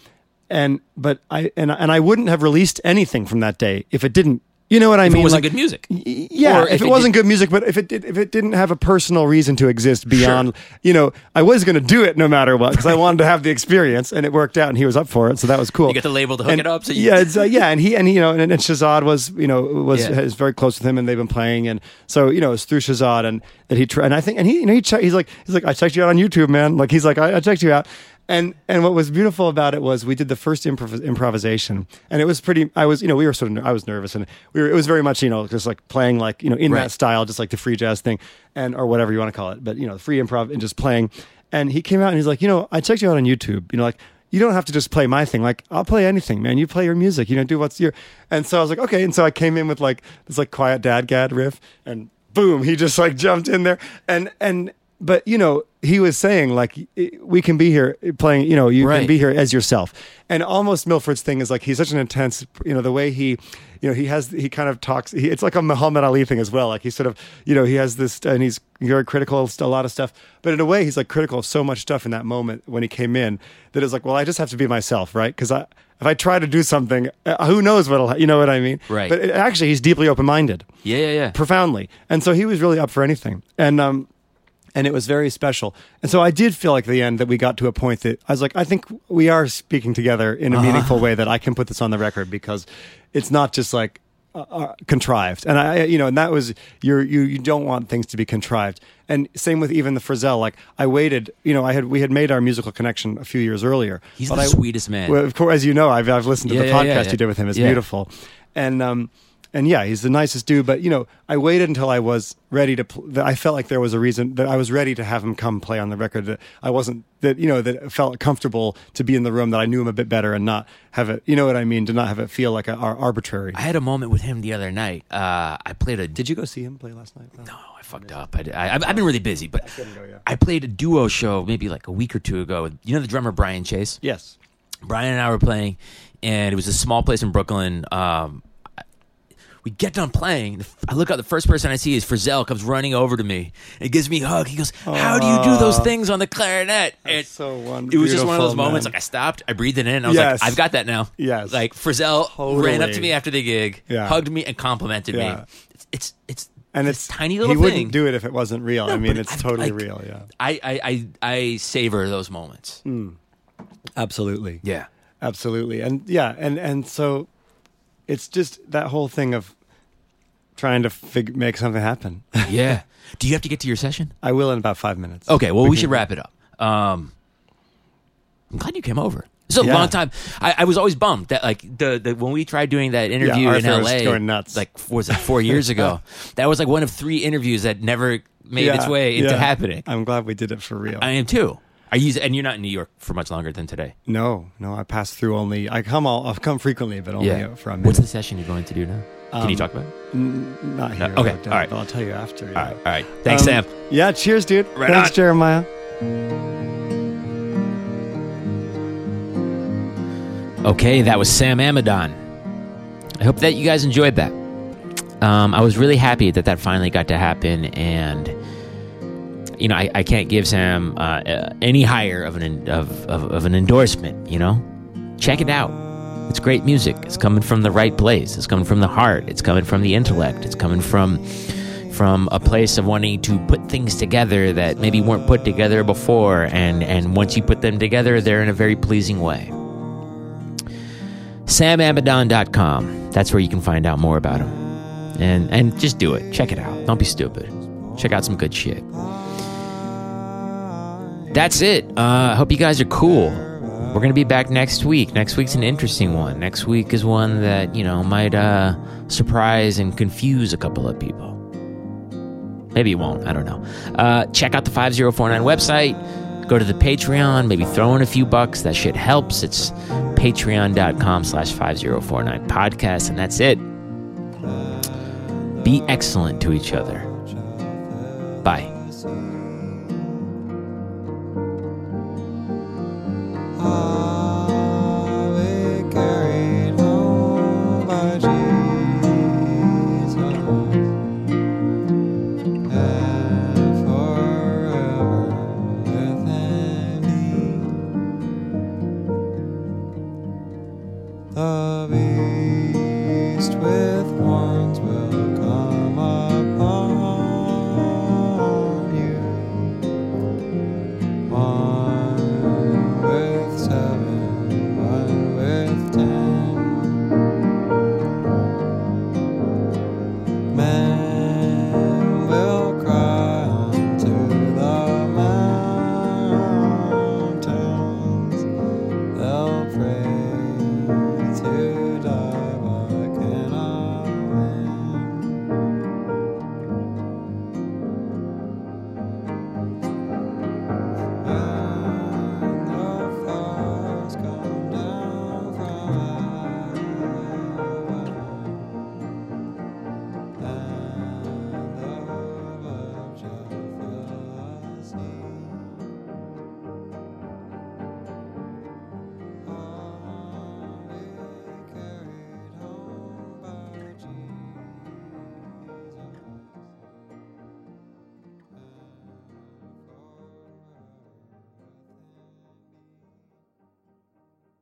and but I and and I wouldn't have released anything from that day if it didn't. You know what I If mean? it wasn't Like- good music. Yeah, Or if, if it, it wasn't good music, but if it did, if it didn't have a personal reason to exist beyond, you know, I was going to do it no matter what because I wanted to have the experience, and it worked out, and he was up for it, so that was cool. You get the label to hook And- it up, so you- yeah, it's, uh, yeah, and he and he, you know, and, and Shahzad was, you know, was Yeah. is very close with him, and they've been playing, and so you know, it's through Shahzad, and that he tried, and I think, and he, you know, he checked, he's like, he's like, I checked you out on YouTube, man, like he's like, I, I checked you out. And and what was beautiful about it was we did the first improv- improvisation, and it was pretty. I was you know we were sort of I was nervous, and we were it was very much you know just like playing like you know in Right. that style, just like the free jazz thing, and or whatever you want to call it, but you know the free improv and just playing. And he came out and he's like, you know, I checked you out on YouTube, you know, like you don't have to just play my thing. Like I'll play anything, man. You play your music, you know, do what's your. And so I was like, okay. And so I came in with like this like quiet DADGAD riff, and boom, he just like jumped in there, and and but you know he was saying like we can be here playing you know you Right. can be here as yourself and almost milford's thing is like he's such an intense you know the way he you know he has he kind of talks he, it's like a muhammad ali thing as well like he's sort of you know he has this and he's very critical of a lot of stuff but in a way he's like critical of so much stuff in that moment when he came in that it's like well i just have to be myself right because i if i try to do something uh, who knows what'll you know what i mean Right. but it, actually he's deeply open-minded Yeah, yeah, yeah. profoundly. And so he was really up for anything. And um and it was very special. And so I did feel like at the end that we got to a point that I was like, I think we are speaking together in a Uh-huh. meaningful way that I can put this on the record because it's not just like uh, uh, contrived. And I, you know, and that was you're, you you don't want things to be contrived. And same with even the Frisell. Like I waited, you know, I had we had made our musical connection a few years earlier. He's the I- sweetest man. Well, of course, as you know, I've I've listened to Yeah, the yeah, podcast yeah, you did with him. It's beautiful, and um, and yeah, he's the nicest dude. But you know, I waited until I was ready to. Pl- that I felt like there was a reason that I was ready to have him come play on the record. That I wasn't that you know that felt comfortable to be in the room. That I knew him a bit better and not have it. You know what I mean? To not have it feel like a, ar- arbitrary. I had a moment with him the other night. Uh, I played a. did you go see him play last night? No, I fucked up. I, I, I've been really busy, but couldn't go, yeah. I played a duo show maybe like a week or two ago. with You know the drummer Brian Chase. Yes. Brian and I were playing, and it was a small place in Brooklyn. Um, I- we get done playing. I look out. The first person I see is Frisell comes running over to me and gives me a hug. He goes, "How do you do those things on the clarinet?" And so won- It was just one of those moments. man. Like I stopped, I breathed it in. And I was Yes. like, "I've got that now." Yes. Like Frisell ran up to me after the gig, Yeah. hugged me, and complimented Yeah. me. It's it's, it's And it's tiny little He thing. wouldn't do it if it wasn't real. I mean, it's I- totally like- real. Yeah. I, I I I savor those moments. Mm. Absolutely. Yeah. absolutely and yeah and and so it's just that whole thing of trying to fig- make something happen Yeah. Do you have to get to your session? i will in about five minutes Okay, well, we, can- should wrap it up. Um, I'm glad you came over. It's a Yeah. long time. I, I was always bummed that like the, the when we tried doing that interview in Arthur was L.A. going nuts. Like was it four years ago? that was like one of three interviews that never made its way into yeah. happening. i'm glad we did it for real I am too. Are you? And you're not in New York for much longer than today. no no i pass through only i come all i've come frequently but only Yeah. for a minute What's the session you're going to do now? Can you Um, talk about it? N- not here okay, all right. but i'll tell you after yeah. All right. All right. Thanks, Um, Sam. yeah cheers dude Right thanks on. jeremiah Okay, that was Sam Amidon. I hope that you guys enjoyed that. Um, I was really happy that that finally got to happen, and you know, I, I can't give Sam uh, uh, any higher of an of, of, of an endorsement. You know, check it out. It's great music. It's coming from the right place. It's coming from the heart. It's coming from the intellect. It's coming from from a place of wanting to put things together that maybe weren't put together before, and and once you put them together, they're in a very pleasing way samamidon.com. That's where you can find out more about him. And and just do it. Check it out. Don't be stupid. Check out some good shit. That's it. Uh, I hope you guys are cool. We're gonna be back next week. Next week's an interesting one. Next week is one that you know might uh, surprise and confuse a couple of people. Maybe it won't. I don't know. Uh, check out the 5049 website. Go to the Patreon. Maybe throw in a few bucks. That shit helps. It's patreon.com slash 5049 podcast. And that's it. Be excellent to each other. Bye. heart.